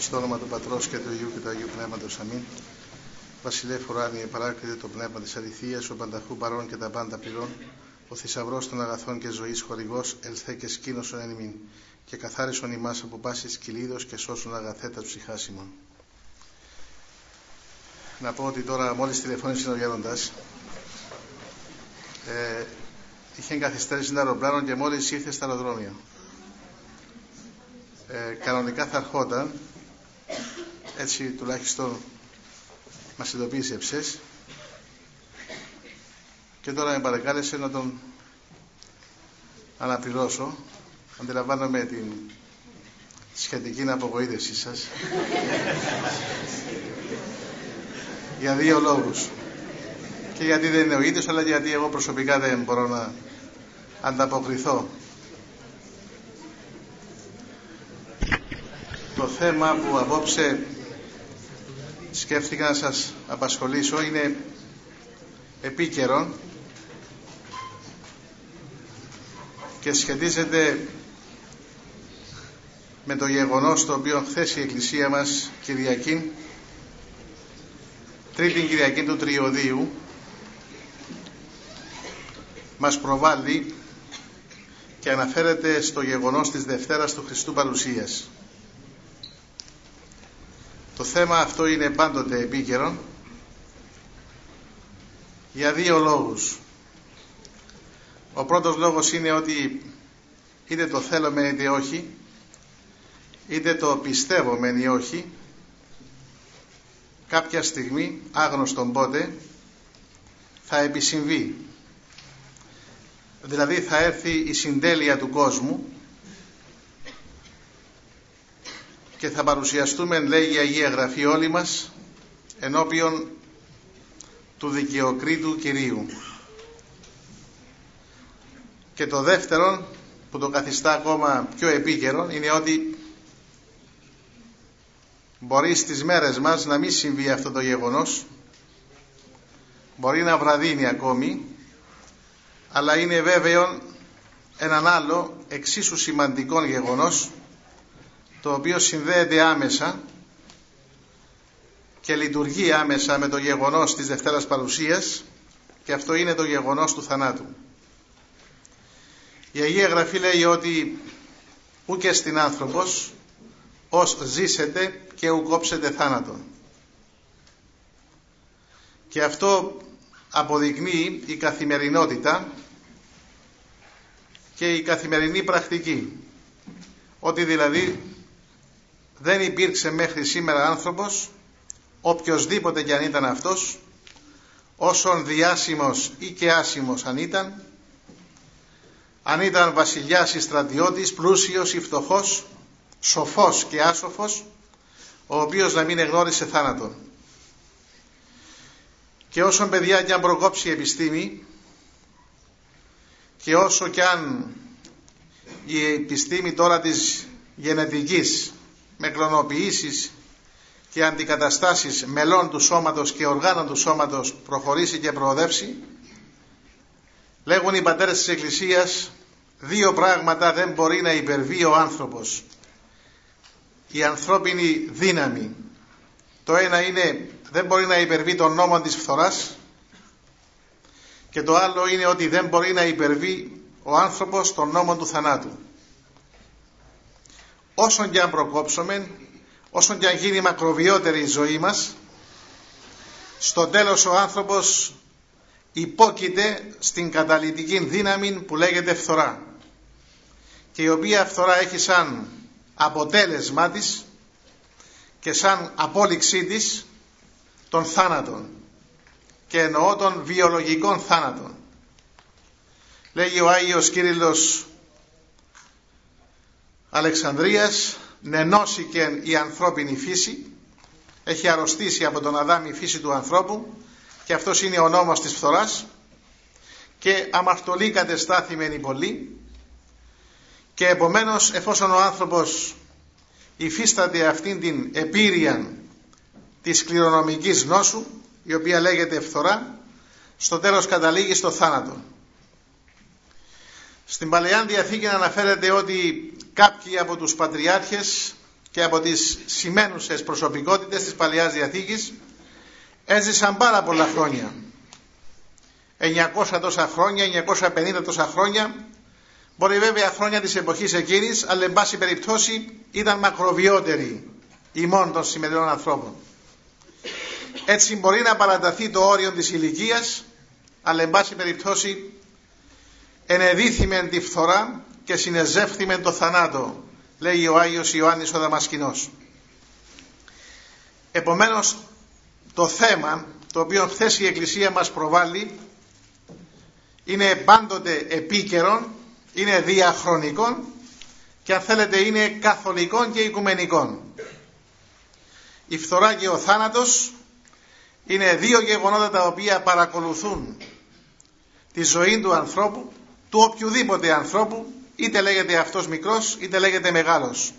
Στο όνομα του Πατρός και του Υιού και του Αγίου Πνεύματος. Αμήν. Βασιλεύ Φουράνιε, παράκλητε το πνεύμα της αληθείας, ο πανταχού παρών και τα πάντα πληρών, ο θησαυρός των αγαθών και ζωής χορηγός, ελθέ και σκήνωσον εν ημίν, και καθάρισον ημάς από πάσης κυλίδος και σώσον αγαθέτα ψυχάσιμων. Να πω ότι τώρα μόλις τηλεφώνησε ο Γέροντας, ε, είχε εγκαθυστέρηση ένα αεροπλάνο και μόλις ήρθε στο αεροδρόμιο. Ε, κανονικά θα ερχόταν, έτσι τουλάχιστον μας ειδοποίησε εψές, και τώρα με παρακάλεσε να τον αναπληρώσω. Αντιλαμβάνομαι την σχετική απογοήτευσή σας. Για δύο λόγους. Και γιατί δεν είναι ο ίδιος, αλλά γιατί εγώ προσωπικά δεν μπορώ να ανταποκριθώ. Το θέμα που απόψε σκέφτηκα να σας απασχολήσω είναι επίκαιρο και σχετίζεται με το γεγονός το οποίο χθες η Εκκλησία μας Κυριακή τρίτη Κυριακή του Τριωδίου μας προβάλλει και αναφέρεται στο γεγονός της Δευτέρας του Χριστού Παρουσίας. Το θέμα αυτό είναι πάντοτε επίκαιρο για δύο λόγους. Ο πρώτος λόγος είναι ότι είτε το θέλουμε είτε όχι, είτε το πιστεύουμε ή όχι, κάποια στιγμή, άγνωστον πότε, θα επισυμβεί. Δηλαδή θα έρθει η συντέλεια του κόσμου και θα παρουσιαστούμε, λέγει η Αγία Γραφή όλοι μας, ενώπιον του δικαιοκρίτου Κυρίου. Και το δεύτερο που το καθιστά ακόμα πιο επίκαιρο είναι ότι μπορεί στις μέρες μας να μην συμβεί αυτό το γεγονός μπορεί να βραδύνει ακόμη αλλά είναι βέβαιο έναν άλλο εξίσου σημαντικό γεγονός το οποίο συνδέεται άμεσα και λειτουργεί άμεσα με το γεγονός της Δευτέρας Παρουσίας και αυτό είναι το γεγονός του θανάτου. Η Αγία Γραφή λέει ότι ούκε στην άνθρωπος ως ζήσετε και ου κόψετε θάνατον. Και αυτό αποδεικνύει η καθημερινότητα και η καθημερινή πρακτική. Ότι δηλαδή δεν υπήρξε μέχρι σήμερα άνθρωπος, οποιοδήποτε και αν ήταν αυτός, όσον διάσημος ή και άσημος αν ήταν, αν ήταν βασιλιάς ή στρατιώτης, πλούσιος ή φτωχός, σοφός και άσοφος, ο οποίος να μην εγνώρισε θάνατο. Και όσον παιδιά και αν προκόψει η επιστήμη και όσο και αν η επιστήμη τώρα της γενετικής με κλωνοποιήσεις και αντικαταστάσεις μελών του σώματος και οργάνων του σώματος προχωρήσει και προοδεύσει λέγουν οι πατέρες της Εκκλησίας δύο πράγματα δεν μπορεί να υπερβεί ο άνθρωπος. Η ανθρώπινη δύναμη. Το ένα είναι δεν μπορεί να υπερβεί τον νόμο της φθοράς και το άλλο είναι ότι δεν μπορεί να υπερβεί ο άνθρωπος τον νόμο του θανάτου όσον και αν προκόψουμε όσον και αν γίνει μακροβιότερη η ζωή μας στο τέλος ο άνθρωπος υπόκειται στην καταλητική δύναμη που λέγεται φθορά και η οποία φθορά έχει σαν αποτέλεσμα της και σαν απόλυξή της των θάνατων και εννοώ των βιολογικών θάνατων. Λέγει ο Άγιος Κύριλλος Αλεξανδρίας νενώσηκε η ανθρώπινη φύση έχει αρρωστήσει από τον Αδάμ η φύση του ανθρώπου και αυτός είναι ο νόμος της φθοράς και αμαρτωλή κατεστάθημενη πολύ και επομένως εφόσον ο άνθρωπος υφίσταται αυτήν την επίρρεια της κληρονομικής νόσου η οποία λέγεται φθορά στο τέλος καταλήγει στο θάνατο. Στην Παλαιά Διαθήκη αναφέρεται ότι κάποιοι από τους πατριάρχες και από τις σημαίνουσες προσωπικότητες της Παλαιάς Διαθήκης έζησαν πάρα πολλά χρόνια. 900 τόσα χρόνια, 950 τόσα χρόνια. Μπορεί βέβαια χρόνια της εποχής εκείνης αλλά εν πάση περιπτώσει ήταν μακροβιότεροι ημών των σημερινών ανθρώπων. Έτσι μπορεί να παραταθεί το όριο της ηλικίας, αλλά εν πάση περιπτώσει ενεδίθημεν τη φθορά και συνεζεύθημεν το θανάτο λέει ο Άγιος Ιωάννης ο Δαμασκηνός. Επομένως το θέμα το οποίο χθες η Εκκλησία μας προβάλλει είναι πάντοτε επίκαιρον είναι διαχρονικών και αν θέλετε είναι καθολικών και οικουμενικών. Η φθορά και ο θάνατος είναι δύο γεγονότα τα οποία παρακολουθούν τη ζωή του ανθρώπου, του οποιοδήποτε ανθρώπου, είτε λέγεται αυτός μικρός είτε λέγεται μεγάλος.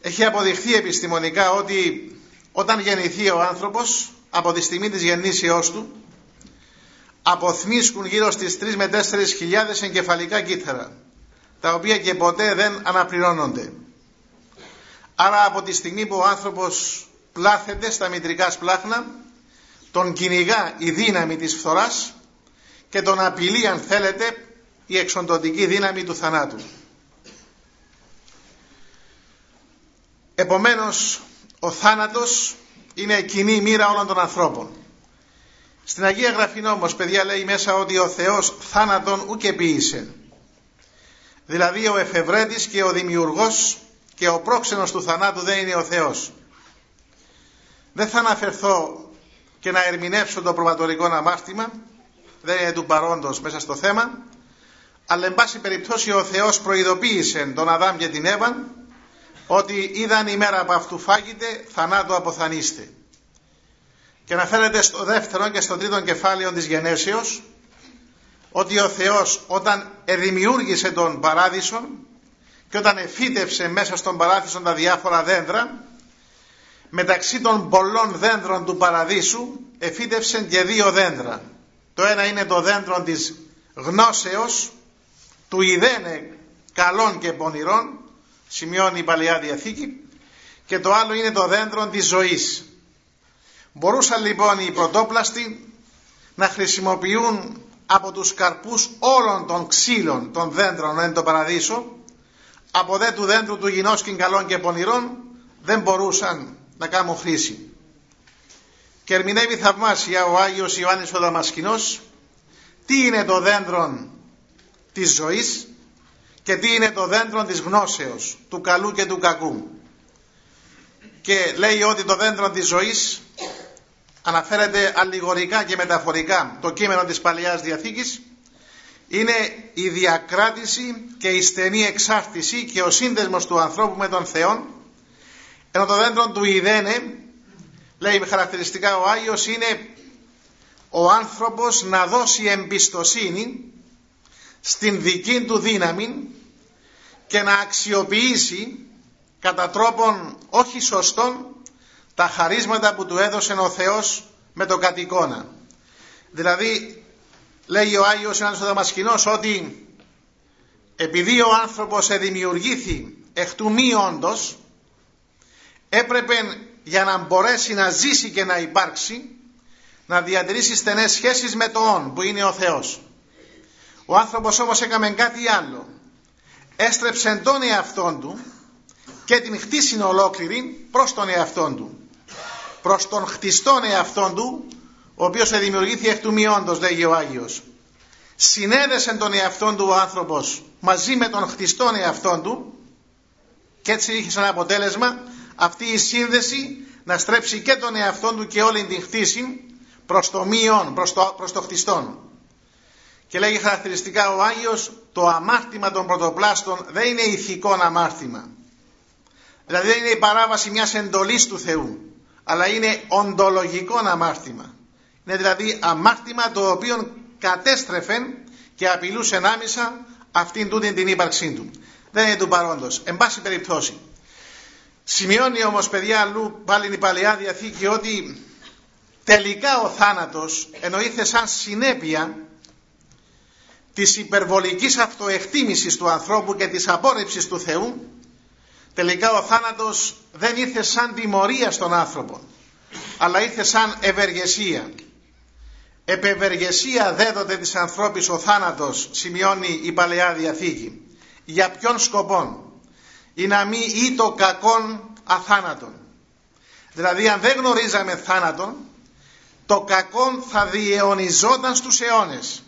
Έχει αποδειχθεί επιστημονικά ότι όταν γεννηθεί ο άνθρωπος, από τη στιγμή της γεννήσεώς του, αποθμίσκουν γύρω στις 3 με 4 χιλιάδες εγκεφαλικά κύθαρα, τα οποία και ποτέ δεν αναπληρώνονται. Άρα από τη στιγμή που ο άνθρωπος πλάθεται στα μητρικά σπλάχνα, τον κυνηγά η δύναμη της φθοράς και τον απειλεί αν θέλετε η εξοντοτική δύναμη του θανάτου. Επομένως ο θάνατος είναι κοινή μοίρα όλων των ανθρώπων. Στην Αγία Γραφή όμως παιδιά λέει μέσα ότι ο Θεός θάνατον ούτε ποιήσε. Δηλαδή ο εφευρέτης και ο δημιουργός και ο πρόξενος του θανάτου δεν είναι ο Θεός. Δεν θα αναφερθώ και να ερμηνεύσω το προβατορικό αμάρτημα, δεν είναι του παρόντος μέσα στο θέμα, αλλά εν πάση περιπτώσει ο Θεός προειδοποίησε τον Αδάμ και την Εύα ότι είδαν η μέρα από αυτού φάγετε, θανάτου αποθανείστε. Και αναφέρεται στο δεύτερο και στο τρίτο κεφάλαιο της γενέσεως ότι ο Θεός όταν δημιούργησε τον παράδεισο και όταν εφύτευσε μέσα στον παράδεισο τα διάφορα δέντρα μεταξύ των πολλών δέντρων του παραδείσου εφύτευσε και δύο δέντρα. Το ένα είναι το δέντρο της γνώσεως, του ιδένε καλών και πονηρών, σημειώνει η Παλαιά Διαθήκη, και το άλλο είναι το δέντρο της ζωής. Μπορούσαν λοιπόν οι πρωτόπλαστοι να χρησιμοποιούν από τους καρπούς όλων των ξύλων των δέντρων εν το παραδείσο, από δε του δέντρου του γινώσκην καλών και πονηρών δεν μπορούσαν να κάνουν χρήση. Και ερμηνεύει θαυμάσια ο Άγιος Ιωάννης ο Δαμασκηνός τι είναι το δέντρο της ζωής και τι είναι το δέντρο της γνώσεως, του καλού και του κακού. Και λέει ότι το δέντρο της ζωής αναφέρεται αλληγορικά και μεταφορικά το κείμενο της Παλαιάς Διαθήκης είναι η διακράτηση και η στενή εξάρτηση και ο σύνδεσμος του ανθρώπου με τον Θεό ενώ το δέντρο του Ιδένε, λέει χαρακτηριστικά ο Άγιος, είναι ο άνθρωπος να δώσει εμπιστοσύνη στην δική του δύναμη και να αξιοποιήσει κατά τρόπον όχι σωστόν τα χαρίσματα που του έδωσε ο Θεός με το κατοικώνα. Δηλαδή λέει ο Άγιος Ιωάννης ο Δαμασκηνός ότι επειδή ο άνθρωπος εδημιουργήθη εκ του μη όντως, έπρεπε για να μπορέσει να ζήσει και να υπάρξει να διατηρήσει στενές σχέσεις με το «ον» που είναι ο Θεός. Ο άνθρωπος όμως έκαμε κάτι άλλο. Έστρεψε τον εαυτόν του και την χτίσιν ολόκληρη προς τον εαυτόν του. Προς τον χτιστόν εαυτόν του, ο οποίος δημιουργήθηκε εκ του μειόντος, λέγει ο Άγιος. Συνέδεσε τον εαυτόν του ο άνθρωπος μαζί με τον χτιστόν εαυτόν του και έτσι είχε σαν αποτέλεσμα αυτή η σύνδεση να στρέψει και τον εαυτό του και όλη την χτίση προς το μείον, προς το, προς το χτιστόν. Και λέγει χαρακτηριστικά ο Άγιος το αμάρτημα των πρωτοπλάστων δεν είναι ηθικό αμάρτημα. Δηλαδή δεν είναι η παράβαση μιας εντολής του Θεού αλλά είναι οντολογικό αμάρτημα. Είναι δηλαδή αμάρτημα το οποίο κατέστρεφε και απειλούσε άμεσα αυτήν τούτη την ύπαρξή του. Δεν είναι του παρόντος. Εν πάση περιπτώσει. Σημειώνει όμως παιδιά αλλού πάλι η Παλαιά Διαθήκη ότι τελικά ο θάνατος εννοείται σαν συνέπεια της υπερβολικής αυτοεκτίμησης του ανθρώπου και της απόρριψης του Θεού τελικά ο θάνατος δεν ήρθε σαν τιμωρία στον άνθρωπο αλλά ήρθε σαν ευεργεσία. Επευεργεσία δέδοτε της ανθρώπης ο θάνατος σημειώνει η Παλαιά Διαθήκη. Για ποιον σκοπόν; Ή να μην ή το κακόν αθάνατον. Δηλαδή αν δεν γνωρίζαμε θάνατον το κακόν θα διαιωνιζόταν στους αιώνες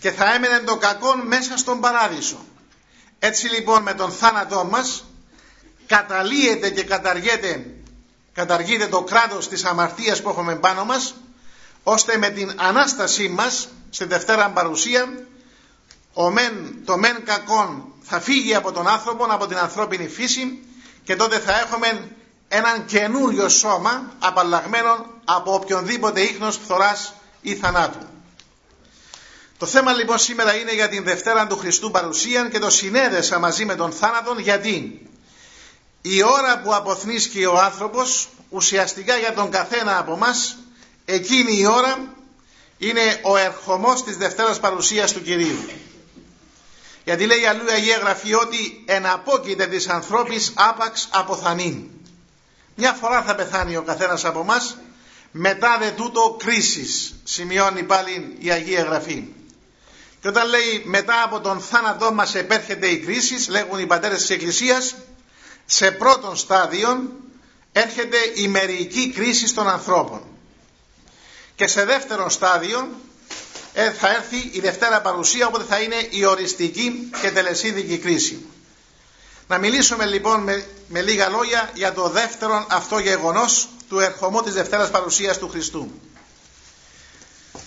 και θα έμενε το κακόν μέσα στον παράδεισο έτσι λοιπόν με τον θάνατό μας καταλύεται και καταργείται, καταργείται το κράτος της αμαρτίας που έχουμε πάνω μας ώστε με την Ανάστασή μας στη Δευτέρα Παρουσία ο μεν, το μεν κακόν θα φύγει από τον άνθρωπο, από την ανθρώπινη φύση και τότε θα έχουμε έναν καινούριο σώμα απαλλαγμένο από οποιονδήποτε ίχνος φθοράς ή θανάτου. Το θέμα λοιπόν σήμερα είναι για την Δευτέρα του Χριστού παρουσία και το συνέδεσα μαζί με τον θάνατον γιατί η ώρα που αποθνίσκει ο άνθρωπος ουσιαστικά για τον καθένα από μας εκείνη η ώρα είναι ο ερχομός της Δευτέρας παρουσίας του Κυρίου. Γιατί λέει αλλού η Αγία Γραφή ότι εναπόκειται της ανθρώπης άπαξ αποθανήν. Μια φορά θα πεθάνει ο καθένας από μας μετά δε τούτο κρίσης σημειώνει πάλι η Αγία Γραφή. Και όταν λέει μετά από τον θάνατό μας επέρχεται η κρίση, λέγουν οι πατέρες της Εκκλησίας, σε πρώτον στάδιο έρχεται η μερική κρίση των ανθρώπων. Και σε δεύτερον στάδιο ε, θα έρθει η Δευτέρα Παρουσία, οπότε θα είναι η οριστική και τελεσίδικη κρίση. Να μιλήσουμε λοιπόν με, με λίγα λόγια για το δεύτερο αυτό γεγονός του ερχομού της Δευτέρας Παρουσίας του Χριστού.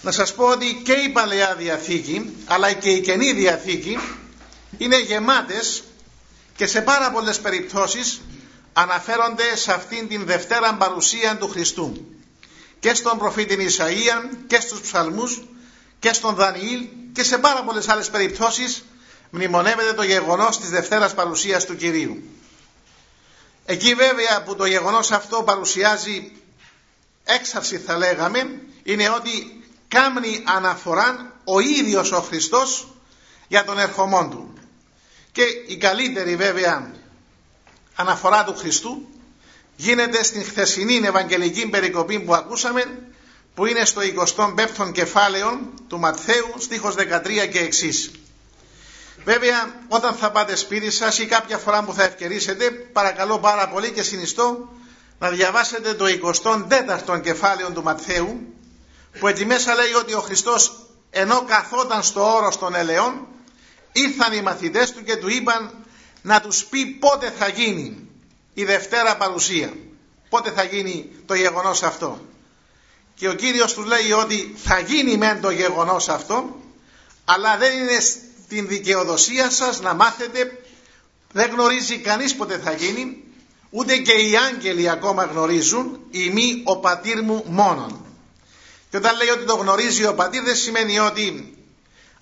Να σας πω ότι και η Παλαιά Διαθήκη αλλά και η Καινή Διαθήκη είναι γεμάτες και σε πάρα πολλές περιπτώσεις αναφέρονται σε αυτήν την Δευτέρα Παρουσία του Χριστού και στον προφήτη Ισαΐα και στους ψαλμούς και στον Δανιήλ και σε πάρα πολλές άλλες περιπτώσεις μνημονεύεται το γεγονός της Δευτέρας Παρουσίας του Κυρίου. Εκεί βέβαια που το γεγονός αυτό παρουσιάζει έξαρση θα λέγαμε είναι ότι κάμνει αναφορά ο ίδιος ο Χριστός για τον ερχομόν του. Και η καλύτερη βέβαια αναφορά του Χριστού γίνεται στην χθεσινή Ευαγγελική περικοπή που ακούσαμε που είναι στο 25ο κεφάλαιο του Ματθαίου στίχος 13 και εξής. Βέβαια όταν θα πάτε σπίτι σας ή κάποια φορά που θα ευκαιρίσετε παρακαλώ πάρα πολύ και συνιστώ να διαβάσετε το 24ο κεφάλαιο του Ματθαίου που εκεί μέσα λέει ότι ο Χριστός ενώ καθόταν στο όρος των ελαιών ήρθαν οι μαθητές του και του είπαν να τους πει πότε θα γίνει η Δευτέρα παρουσία. Πότε θα γίνει το γεγονός αυτό. Και ο Κύριος τους λέει ότι θα γίνει μεν το γεγονός αυτό αλλά δεν είναι στην δικαιοδοσία σας να μάθετε δεν γνωρίζει κανείς πότε θα γίνει ούτε και οι άγγελοι ακόμα γνωρίζουν ή μη ο πατήρ μου μόνον. Και όταν λέει ότι το γνωρίζει ο πατήρ δεν σημαίνει ότι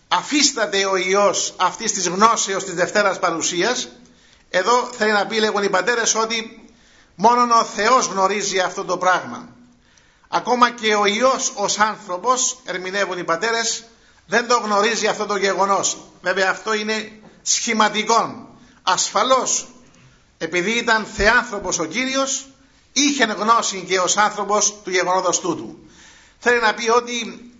αφίσταται ο Υιός αυτής της γνώσεως της Δευτέρας Παρουσίας εδώ θέλει να πει λέγουν οι πατέρες ότι μόνο ο Θεός γνωρίζει αυτό το πράγμα. Ακόμα και ο Υιός ως άνθρωπος, ερμηνεύουν οι πατέρες, δεν το γνωρίζει αυτό το γεγονός. Βέβαια αυτό είναι σχηματικό. Ασφαλώς, επειδή ήταν θεάνθρωπος ο Κύριος, είχε γνώση και ως άνθρωπος του γεγονότος τούτου. Θέλει να πει ότι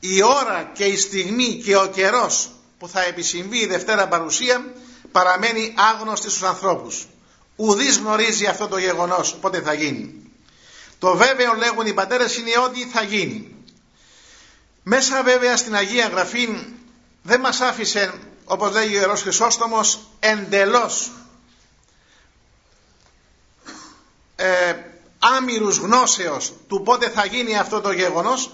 η ώρα και η στιγμή και ο καιρός που θα επισυμβεί η Δευτέρα Παρουσία παραμένει άγνωστη στους ανθρώπους. Ουδής γνωρίζει αυτό το γεγονός πότε θα γίνει. Το βέβαιο λέγουν οι πατέρες είναι ότι θα γίνει. Μέσα βέβαια στην Αγία Γραφή δεν μας άφησε όπως λέει ο Ιερός Χρυσόστομος εντελώς ε, άμυρους γνώσεως του πότε θα γίνει αυτό το γεγονός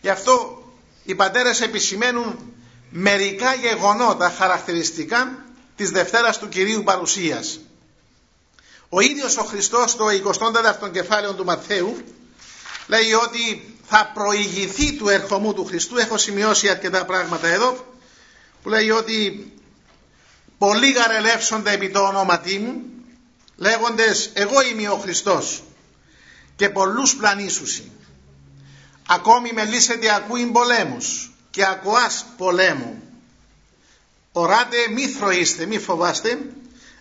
γι' αυτό οι πατέρες επισημαίνουν μερικά γεγονότα χαρακτηριστικά της Δευτέρας του Κυρίου Παρουσίας. Ο ίδιος ο Χριστός στο 24ο κεφάλαιο του Ματθαίου λέει ότι θα προηγηθεί του ερχομού του Χριστού. Έχω σημειώσει αρκετά πράγματα εδώ που λέει ότι πολλοί γαρελεύσονται επί το ονόματί μου λέγοντες εγώ είμαι ο Χριστός και πολλούς πλανήσουσι. Ακόμη με λύσετε ακούει πολέμους και ακουάς πολέμου. Οράτε μη θροείστε, μη φοβάστε,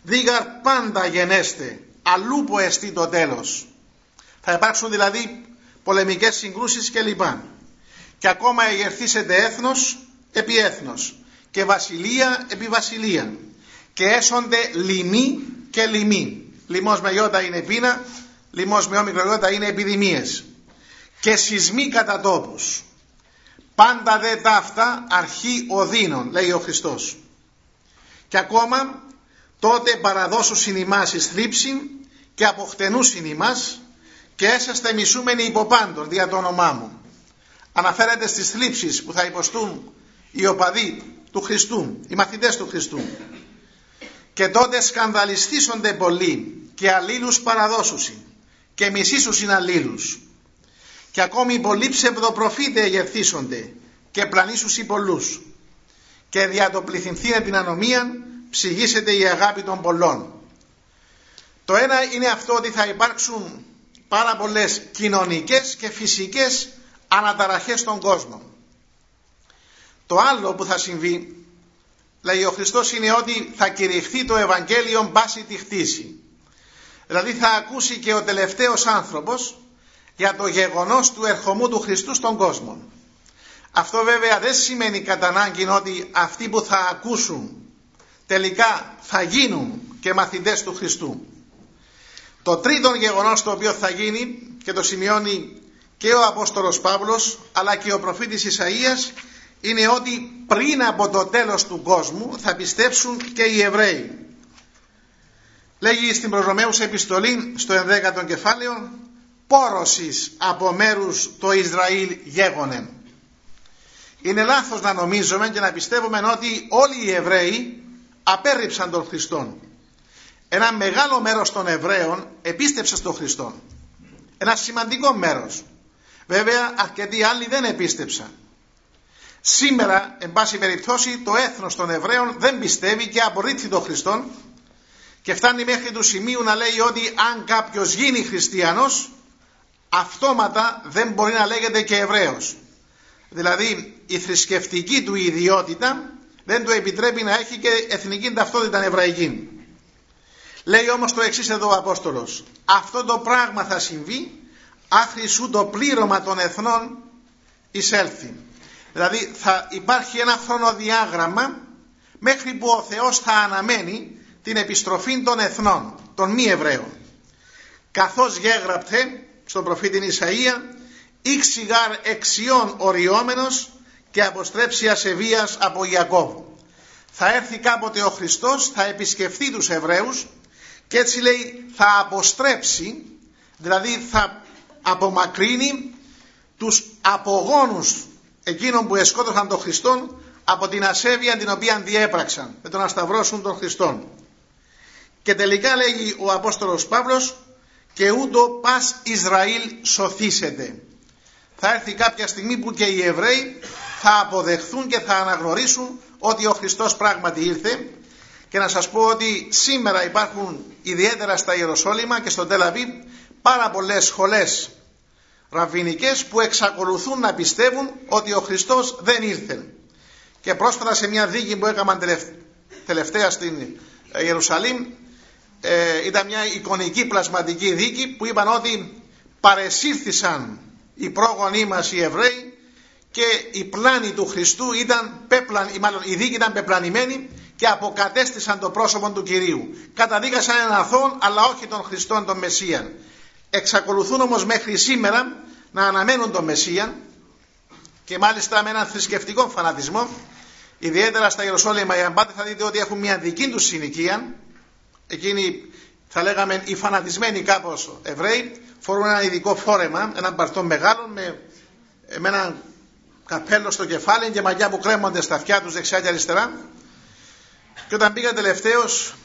Δίγαρ πάντα γενέστε, αλλού εστί το τέλος. Θα υπάρξουν δηλαδή πολεμικές συγκρούσεις κλπ. Και ακόμα εγερθήσετε έθνος επί έθνος και βασιλεία επί βασιλεία και έσονται λοιμή και λοιμή. Λοιμός με γιώτα είναι πείνα, λοιμός με όμικρο γιώτα είναι επιδημίες. Και σεισμοί κατά τόπους. Πάντα δε ταύτα αρχή οδύνων, λέει ο Χριστός. Και ακόμα τότε παραδώσου συνημάς εις θλίψη και αποκτενού συνημάς και έσαστε μισούμενοι υποπάντων δια το όνομά μου. Αναφέρεται στις θλίψεις που θα υποστούν οι οπαδοί του Χριστού, οι μαθητές του Χριστού. Και τότε σκανδαλιστήσονται πολλοί και αλλήλους παραδώσουσι και μισήσουσιν αλλήλους. Και ακόμη πολλοί ψευδοπροφήτες εγερθήσονται και πλανήσουσι πολλούς. Και δια το πληθυνθήνε την ανομία ψυγίσεται η αγάπη των πολλών. Το ένα είναι αυτό ότι θα υπάρξουν πάρα πολλές κοινωνικές και φυσικές αναταραχές στον κόσμο. Το άλλο που θα συμβεί, λέει ο Χριστός, είναι ότι θα κηρυχθεί το Ευαγγέλιο μπάση τη χτίση. Δηλαδή θα ακούσει και ο τελευταίος άνθρωπος για το γεγονός του ερχομού του Χριστού στον κόσμο. Αυτό βέβαια δεν σημαίνει κατά ανάγκη ότι αυτοί που θα ακούσουν τελικά θα γίνουν και μαθητές του Χριστού. Το τρίτο γεγονός το οποίο θα γίνει και το σημειώνει και ο Απόστολος Παύλος αλλά και ο προφήτης Ισαΐας είναι ότι πριν από το τέλος του κόσμου θα πιστέψουν και οι Εβραίοι. Λέγει στην προς επιστολή στο 11ο κεφάλαιο πόρωσης από μέρους το Ισραήλ γέγονεν. Είναι λάθος να νομίζουμε και να πιστεύουμε ότι όλοι οι Εβραίοι απέρριψαν τον Χριστόν. Ένα μεγάλο μέρος των Εβραίων επίστεψε στον Χριστό. Ένα σημαντικό μέρος. Βέβαια αρκετοί άλλοι δεν επίστεψαν. Σήμερα, εν πάση περιπτώσει, το έθνος των Εβραίων δεν πιστεύει και απορρίπτει τον Χριστόν και φτάνει μέχρι του σημείου να λέει ότι αν κάποιος γίνει χριστιανός αυτόματα δεν μπορεί να λέγεται και Εβραίος. Δηλαδή η θρησκευτική του ιδιότητα δεν του επιτρέπει να έχει και εθνική ταυτότητα εβραϊκή. Λέει όμως το εξής εδώ ο Απόστολος. Αυτό το πράγμα θα συμβεί άχρη σου το πλήρωμα των εθνών εισέλθει. Δηλαδή θα υπάρχει ένα χρονοδιάγραμμα μέχρι που ο Θεός θα αναμένει την επιστροφή των εθνών, των μη Εβραίων. Καθώς γέγραπτε στον προφήτη Ισαΐα «Ήξιγαρ εξιών οριόμενος και αποστρέψει ασεβίας από Ιακώβ». Θα έρθει κάποτε ο Χριστός, θα επισκεφθεί τους Εβραίους και έτσι λέει θα αποστρέψει, δηλαδή θα απομακρύνει τους απογόνους εκείνων που εσκότωσαν τον Χριστόν από την ασέβεια την οποία διέπραξαν με το να σταυρώσουν τον Χριστόν. Και τελικά λέγει ο Απόστολος Παύλος και ούτω πας Ισραήλ σωθήσετε. Θα έρθει κάποια στιγμή που και οι Εβραίοι θα αποδεχθούν και θα αναγνωρίσουν ότι ο Χριστός πράγματι ήρθε και να σας πω ότι σήμερα υπάρχουν ιδιαίτερα στα Ιεροσόλυμα και στο Τελαβή πάρα πολλές σχολές ραβινικές που εξακολουθούν να πιστεύουν ότι ο Χριστός δεν ήρθε. Και πρόσφατα σε μια δίκη που έκαναν τελευταία στην Ιερουσαλήμ ε, ήταν μια εικονική πλασματική δίκη που είπαν ότι παρεσύρθησαν οι πρόγονοί μας οι Εβραίοι και η πλάνη του Χριστού ήταν πέπλαν, μάλλον η δίκη ήταν πεπλανημένη και αποκατέστησαν το πρόσωπο του Κυρίου. Καταδίκασαν έναν αθώο αλλά όχι τον Χριστόν τον Μεσσίαν. Εξακολουθούν όμως μέχρι σήμερα να αναμένουν τον Μεσσία και μάλιστα με έναν θρησκευτικό φανατισμό ιδιαίτερα στα Ιεροσόλυμα αν πάτε θα δείτε ότι έχουν μια δική τους συνοικία εκείνοι θα λέγαμε οι φανατισμένοι κάπως Εβραίοι φορούν ένα ειδικό φόρεμα, έναν παρτό μεγάλο με, με ένα καπέλο στο κεφάλι και μαγιά που κρέμονται στα αυτιά τους δεξιά και αριστερά. Και όταν πήγα τελευταίως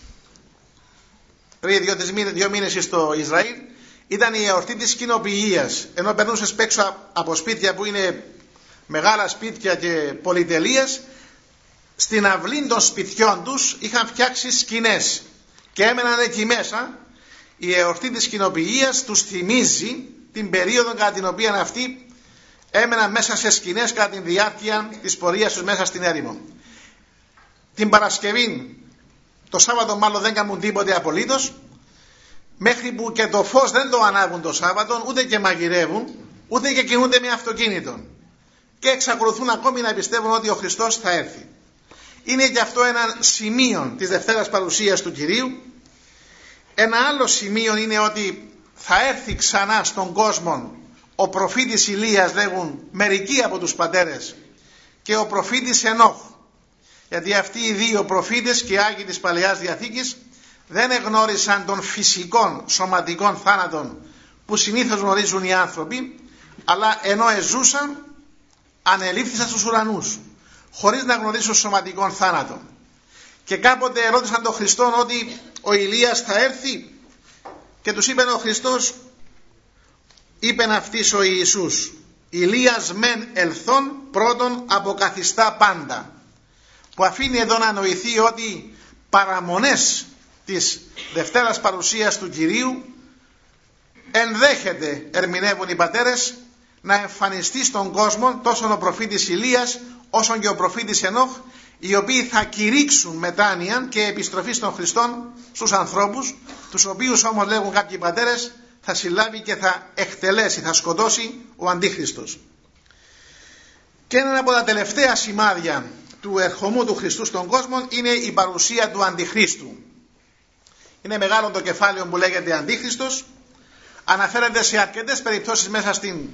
πριν δύο, δύο μήνες στο Ισραήλ ήταν η εορτή της κοινοποιίας. Ενώ περνούσες έξω από σπίτια που είναι μεγάλα σπίτια και πολυτελείες στην αυλή των σπιτιών τους είχαν φτιάξει σκηνές και έμεναν εκεί μέσα η εορτή της κοινοποιίας τους θυμίζει την περίοδο κατά την οποία αυτοί έμεναν μέσα σε σκηνές κατά τη διάρκεια της πορείας τους μέσα στην έρημο. Την Παρασκευή το Σάββατο μάλλον δεν κάνουν τίποτε απολύτως, μέχρι που και το φως δεν το ανάβουν το Σάββατο, ούτε και μαγειρεύουν, ούτε και κινούνται με αυτοκίνητο. Και εξακολουθούν ακόμη να πιστεύουν ότι ο Χριστός θα έρθει. Είναι και αυτό ένα σημείο της Δευτέρας Παρουσίας του Κυρίου. Ένα άλλο σημείο είναι ότι θα έρθει ξανά στον κόσμο ο προφήτης Ηλίας λέγουν μερικοί από τους πατέρες και ο προφήτης Ενόχ γιατί αυτοί οι δύο προφήτες και άγιοι της Παλαιάς Διαθήκης δεν εγνώρισαν των φυσικών σωματικών θάνατων που συνήθως γνωρίζουν οι άνθρωποι αλλά ενώ εζούσαν ανελήφθησαν στους ουρανούς χωρίς να γνωρίσουν σωματικών θάνατων. Και κάποτε ερώτησαν τον Χριστό ότι ο Ηλίας θα έρθει. Και τους είπε ο Χριστός είπεν αυτής ο Ιησούς Ηλίας μεν ελθόν πρώτον αποκαθιστά πάντα που αφήνει εδώ να νοηθεί ότι παραμονές της Δευτέρας Παρουσίας του Κυρίου ενδέχεται, ερμηνεύουν οι πατέρες, να εμφανιστεί στον κόσμο τόσο ο προφήτης Ηλίας όσο και ο προφήτης Ενόχ οι οποίοι θα κηρύξουν μετάνοια και επιστροφή των Χριστών στους ανθρώπους τους οποίους όμως λέγουν κάποιοι πατέρες θα συλλάβει και θα εκτελέσει, θα σκοτώσει ο Αντίχριστος. Και ένα από τα τελευταία σημάδια του ερχομού του Χριστού στον κόσμο είναι η παρουσία του Αντιχρίστου. Είναι μεγάλο το κεφάλαιο που λέγεται Αντίχριστος. Αναφέρεται σε αρκετές περιπτώσεις μέσα στην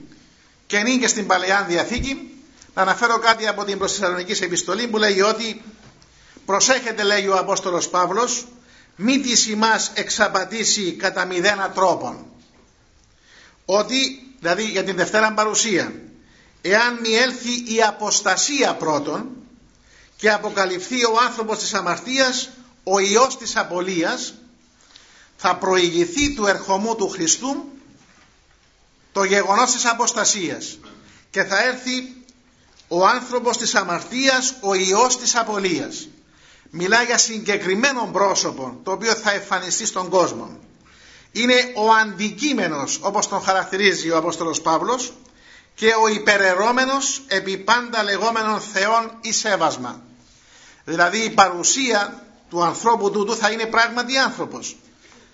Καινή και στην Παλαιά Διαθήκη. Να αναφέρω κάτι από την Προσθεσσαλονική επιστολή που λέει ότι προσέχετε λέει ο Απόστολος Παύλος μη της ημάς εξαπατήσει κατά μηδένα τρόπον ότι, δηλαδή για την Δευτέρα παρουσία, εάν μη έλθει η αποστασία πρώτον και αποκαλυφθεί ο άνθρωπος της αμαρτίας, ο Υιός της απολίας, θα προηγηθεί του ερχομού του Χριστού το γεγονός της αποστασίας και θα έρθει ο άνθρωπος της αμαρτίας, ο Υιός της απολίας. Μιλά για συγκεκριμένο πρόσωπο το οποίο θα εμφανιστεί στον κόσμο είναι ο αντικείμενος όπως τον χαρακτηρίζει ο Απόστολος Παύλος και ο υπερερώμενος επί πάντα λεγόμενων θεών ή σέβασμα. Δηλαδή η παρουσία του ανθρώπου τούτου θα είναι πράγματι άνθρωπος.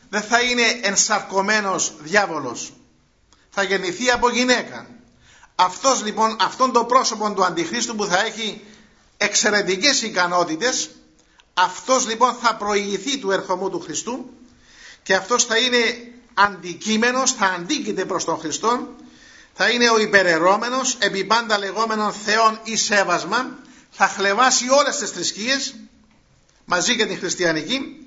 Δεν θα είναι ενσαρκωμένος διάβολος. Θα γεννηθεί από γυναίκα. Αυτός λοιπόν, αυτόν το πρόσωπο του Αντιχρίστου που θα έχει εξαιρετικές ικανότητες, αυτός λοιπόν θα προηγηθεί του ερχομού του Χριστού και αυτός θα είναι αντικείμενος, θα αντίκειται προς τον Χριστό, θα είναι ο υπερερώμενος, επί πάντα λεγόμενων θεών ή σέβασμα, θα χλεβάσει όλες τις θρησκείες, μαζί και την χριστιανική,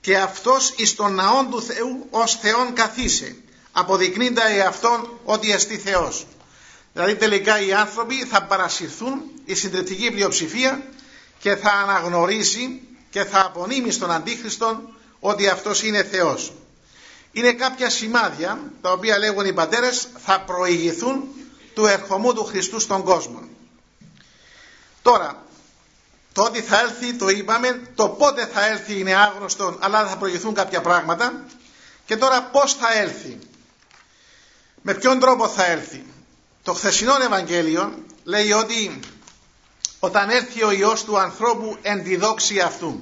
και αυτός εις τον ναόν του Θεού ως Θεόν καθίσε, αποδεικνύοντα εαυτόν ότι εστί Θεός. Δηλαδή τελικά οι άνθρωποι θα παρασυρθούν, η συντριπτική πλειοψηφία, και θα αναγνωρίσει και θα απονείμει στον Αντίχριστον ότι αυτός είναι Θεός. Είναι κάποια σημάδια τα οποία λέγουν οι πατέρες θα προηγηθούν του ερχομού του Χριστού στον κόσμο. Τώρα, το ότι θα έλθει το είπαμε, το πότε θα έλθει είναι άγνωστο αλλά θα προηγηθούν κάποια πράγματα και τώρα πώς θα έλθει; Με ποιον τρόπο θα έλθει; Το χθεσινό Ευαγγέλιο λέει ότι όταν έρθει ο Υιός του ανθρώπου εν τη δόξη αυτού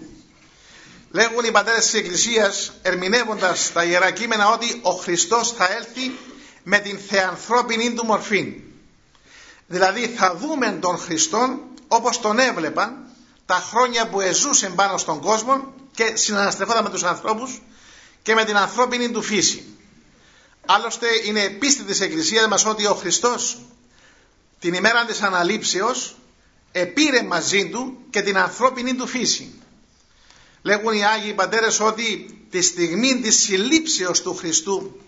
Λέγουν οι πατέρες της Εκκλησίας ερμηνεύοντας τα Ιερά Κείμενα ότι ο Χριστός θα έλθει με την θεανθρώπινη του μορφή. Δηλαδή θα δούμε τον Χριστό όπως τον έβλεπαν τα χρόνια που εζούσε πάνω στον κόσμο και συναναστρεφόταν με τους ανθρώπους και με την ανθρώπινη του φύση. Άλλωστε είναι πίστη της Εκκλησίας μας ότι ο Χριστός την ημέρα της αναλήψεως επήρε μαζί του και την ανθρώπινη του φύση. Λέγουν οι Άγιοι Πατέρες ότι τη στιγμή της συλλήψεως του Χριστού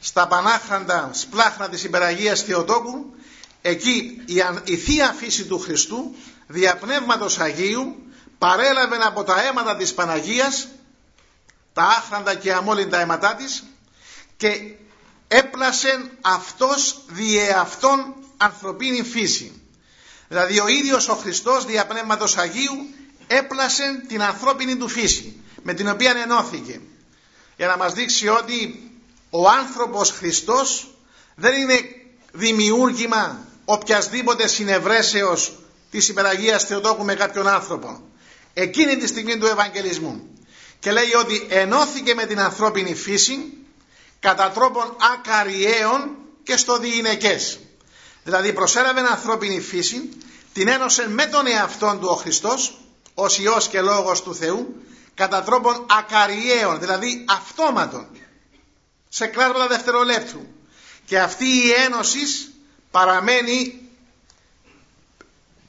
στα πανάχραντα σπλάχνα της υπεραγίας Θεοτόκου εκεί η, Θεία Φύση του Χριστού διαπνεύματος Αγίου παρέλαβε από τα αίματα της Παναγίας τα άχραντα και αμόλυντα αίματά της και έπλασε αυτός διεαυτόν ανθρωπίνη φύση. Δηλαδή ο ίδιος ο Χριστός διαπνεύματος Αγίου έπλασε την ανθρώπινη του φύση με την οποία ενώθηκε για να μας δείξει ότι ο άνθρωπος Χριστός δεν είναι δημιούργημα οποιασδήποτε συνευρέσεως της υπεραγίας Θεοτόκου με κάποιον άνθρωπο εκείνη τη στιγμή του Ευαγγελισμού και λέει ότι ενώθηκε με την ανθρώπινη φύση κατά τρόπον ακαριαίων και στο διηνεκές. Δηλαδή προσέλαβε ανθρώπινη φύση, την ένωσε με τον εαυτόν του ο Χριστός, ως Υιός και Λόγος του Θεού, κατά τρόπον ακαριαίων, δηλαδή αυτόματον, σε κλάσματα δευτερολέπτου. Και αυτή η ένωση παραμένει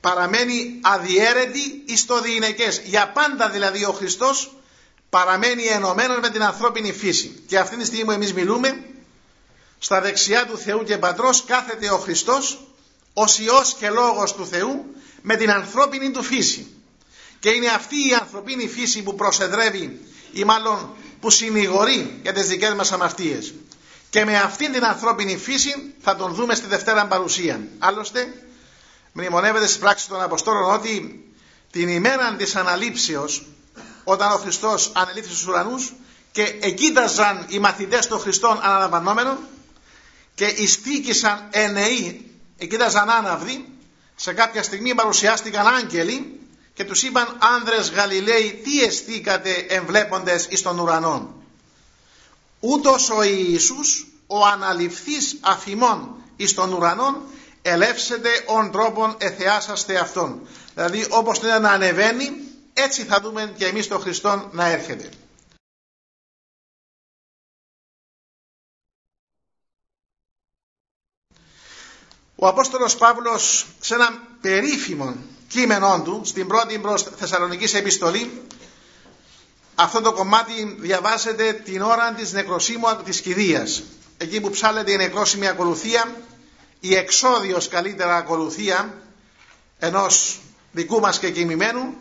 παραμένει αδιέρετη εις το διηνεκές. Για πάντα δηλαδή ο Χριστός παραμένει ενωμένος με την ανθρώπινη φύση. Και αυτή τη στιγμή που εμείς μιλούμε, στα δεξιά του Θεού και Πατρός κάθεται ο Χριστός ως Υιός και Λόγος του Θεού με την ανθρώπινη του φύση. Και είναι αυτή η ανθρωπίνη φύση που προσεδρεύει ή μάλλον που συνηγορεί για τις δικές μας αμαρτίες. Και με αυτήν την ανθρώπινη φύση θα τον δούμε στη Δευτέρα Παρουσία. Άλλωστε, μνημονεύεται στις πράξεις των Αποστόλων ότι την ημέρα της αναλήψεως όταν ο Χριστός ανελήφθη στους ουρανούς και εκείταζαν οι μαθητές των Χριστών αναλαμβανόμενων και ειστήκησαν ενεοί, εκείταζαν άναυδοι σε κάποια στιγμή παρουσιάστηκαν άγγελοι και τους είπαν άνδρες Γαλιλαίοι τι εστίκατε εμβλέποντες εις των ουρανών ούτως ο Ιησούς ο αναληφθής αφημών εις των ουρανών ελεύσετε ον τρόπον εθεάσαστε αυτόν. Δηλαδή όπως είναι να ανεβαίνει έτσι θα δούμε και εμείς τον Χριστό να έρχεται. Ο Απόστολος Παύλος σε ένα περίφημο κείμενό του στην πρώτη προς Θεσσαλονικής επιστολή αυτό το κομμάτι διαβάζεται την ώρα της νεκροσύμου της κηδείας. Εκεί που ψάλεται η νεκρόσιμη ακολουθία η εξόδιος καλύτερα ακολουθία ενός δικού μας και κοιμημένου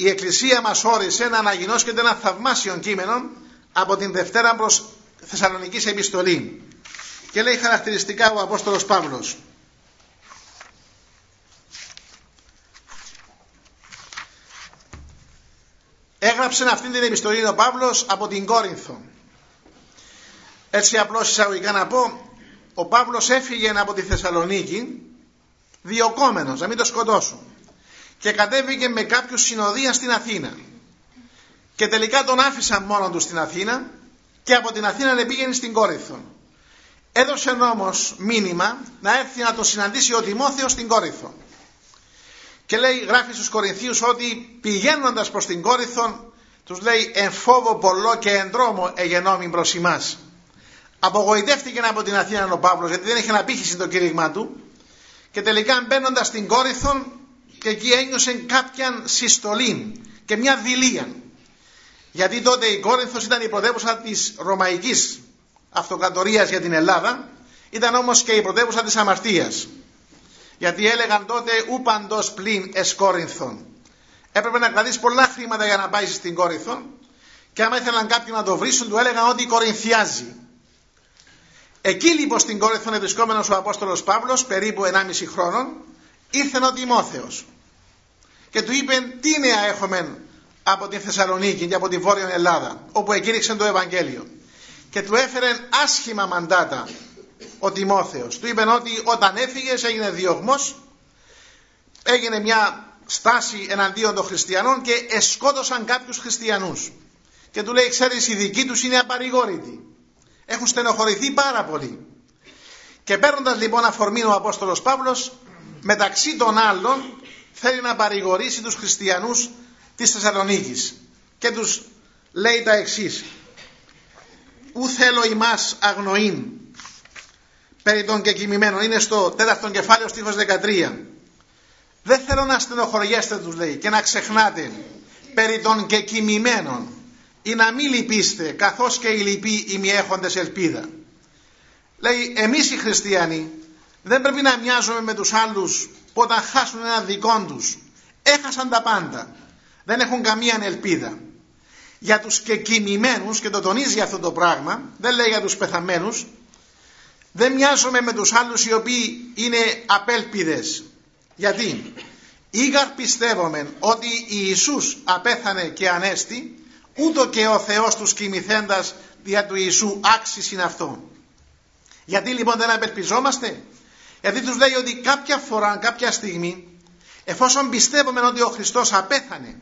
η Εκκλησία μας όρισε να αναγινώσκεται ένα θαυμάσιο κείμενο από την Δευτέρα προς Θεσσαλονικής επιστολή. Και λέει χαρακτηριστικά ο Απόστολος Παύλος. Έγραψε αυτή την επιστολή ο Παύλος από την Κόρινθο έτσι απλώς εισαγωγικά να πω ο Παύλος έφυγε από τη Θεσσαλονίκη διοκόμενος να μην το σκοτώσουν και κατέβηκε με κάποιους συνοδεία στην Αθήνα. Και τελικά τον άφησαν μόνο του στην Αθήνα και από την Αθήνα πήγαινε στην Κόρινθο έδωσε όμως μήνυμα να έρθει να τον συναντήσει ο Τιμόθεος στην Κόρινθο και λέει γράφει στους Κορινθίους ότι πηγαίνοντας προς την Κόρινθο τους λέει εν φόβο πολλό και εν δρόμο εγενόμην προς εμάς απογοητεύτηκε από την Αθήνα ο Παύλος γιατί δεν είχε αναπήχηση το κήρυγμά του. Και τελικά μπαίνοντας στην Κόρινθο και εκεί ένιωσε κάποια συστολή και μια δηλία γιατί τότε η Κόρινθος ήταν η πρωτεύουσα της Ρωμαϊκής αυτοκρατορίας για την Ελλάδα ήταν όμως και η πρωτεύουσα της αμαρτίας. Γιατί έλεγαν τότε ούπαντος πλην εσκόρινθον έπρεπε να κρατήσει πολλά χρήματα για να πάει στην Κόρινθο και άμα ήθελαν κάποιον να το βρίσουν του έλεγαν ότι κορινθιάζει. Εκεί λοιπόν στην Κόρινθο βρισκόμενος ο Απόστολος Παύλος περίπου 1,5 χρόνων ήρθε ο Τιμόθεος και του είπε τι νέα έχουμε από την Θεσσαλονίκη και από τη Βόρεια Ελλάδα όπου εκήρυξε το Ευαγγέλιο και του έφερε άσχημα μαντάτα ο Τιμόθεος. Του είπε ότι όταν έφυγες έγινε διωγμός έγινε μια στάση εναντίον των χριστιανών και εσκότωσαν κάποιους χριστιανούς. Και του λέει ξέρεις οι δικοί τους είναι απαρηγόρητοι. Έχουν στενοχωρηθεί πάρα πολύ. Και παίρνοντας λοιπόν αφορμή ο Απόστολος Παύλος, μεταξύ των άλλων θέλει να παρηγορήσει τους χριστιανούς της Θεσσαλονίκης και τους λέει τα εξής. Ου θέλω ημάς αγνοήν περί των κεκοιμημένων είναι στο τέταρτο κεφάλαιο στίχος 13 δεν θέλω να στενοχωριέστε τους λέει και να ξεχνάτε περί των κεκοιμημένων ή να μην λυπήστε καθώς και οι λυποί ημιέχοντες ελπίδα. Λέει εμείς οι χριστιανοί δεν πρέπει να μοιάζουμε με τους άλλους που όταν χάσουν ένα δικό τους έχασαν τα πάντα. Δεν έχουν καμία ελπίδα. Για τους και κοιμημένους και το τονίζει αυτό το πράγμα δεν λέει για τους πεθαμένους δεν μοιάζουμε με τους άλλους οι οποίοι είναι απέλπιδες. Γιατί; Ήγαρ πιστεύουμε ότι Ιησούς απέθανε και ανέστη ούτω και ο Θεός τους κοιμηθέντας δια του Ιησού άξις είναι αυτό. Γιατί λοιπόν δεν απελπιζόμαστε; Γιατί τους λέει ότι κάποια φορά, κάποια στιγμή, εφόσον πιστεύουμε ότι ο Χριστός απέθανε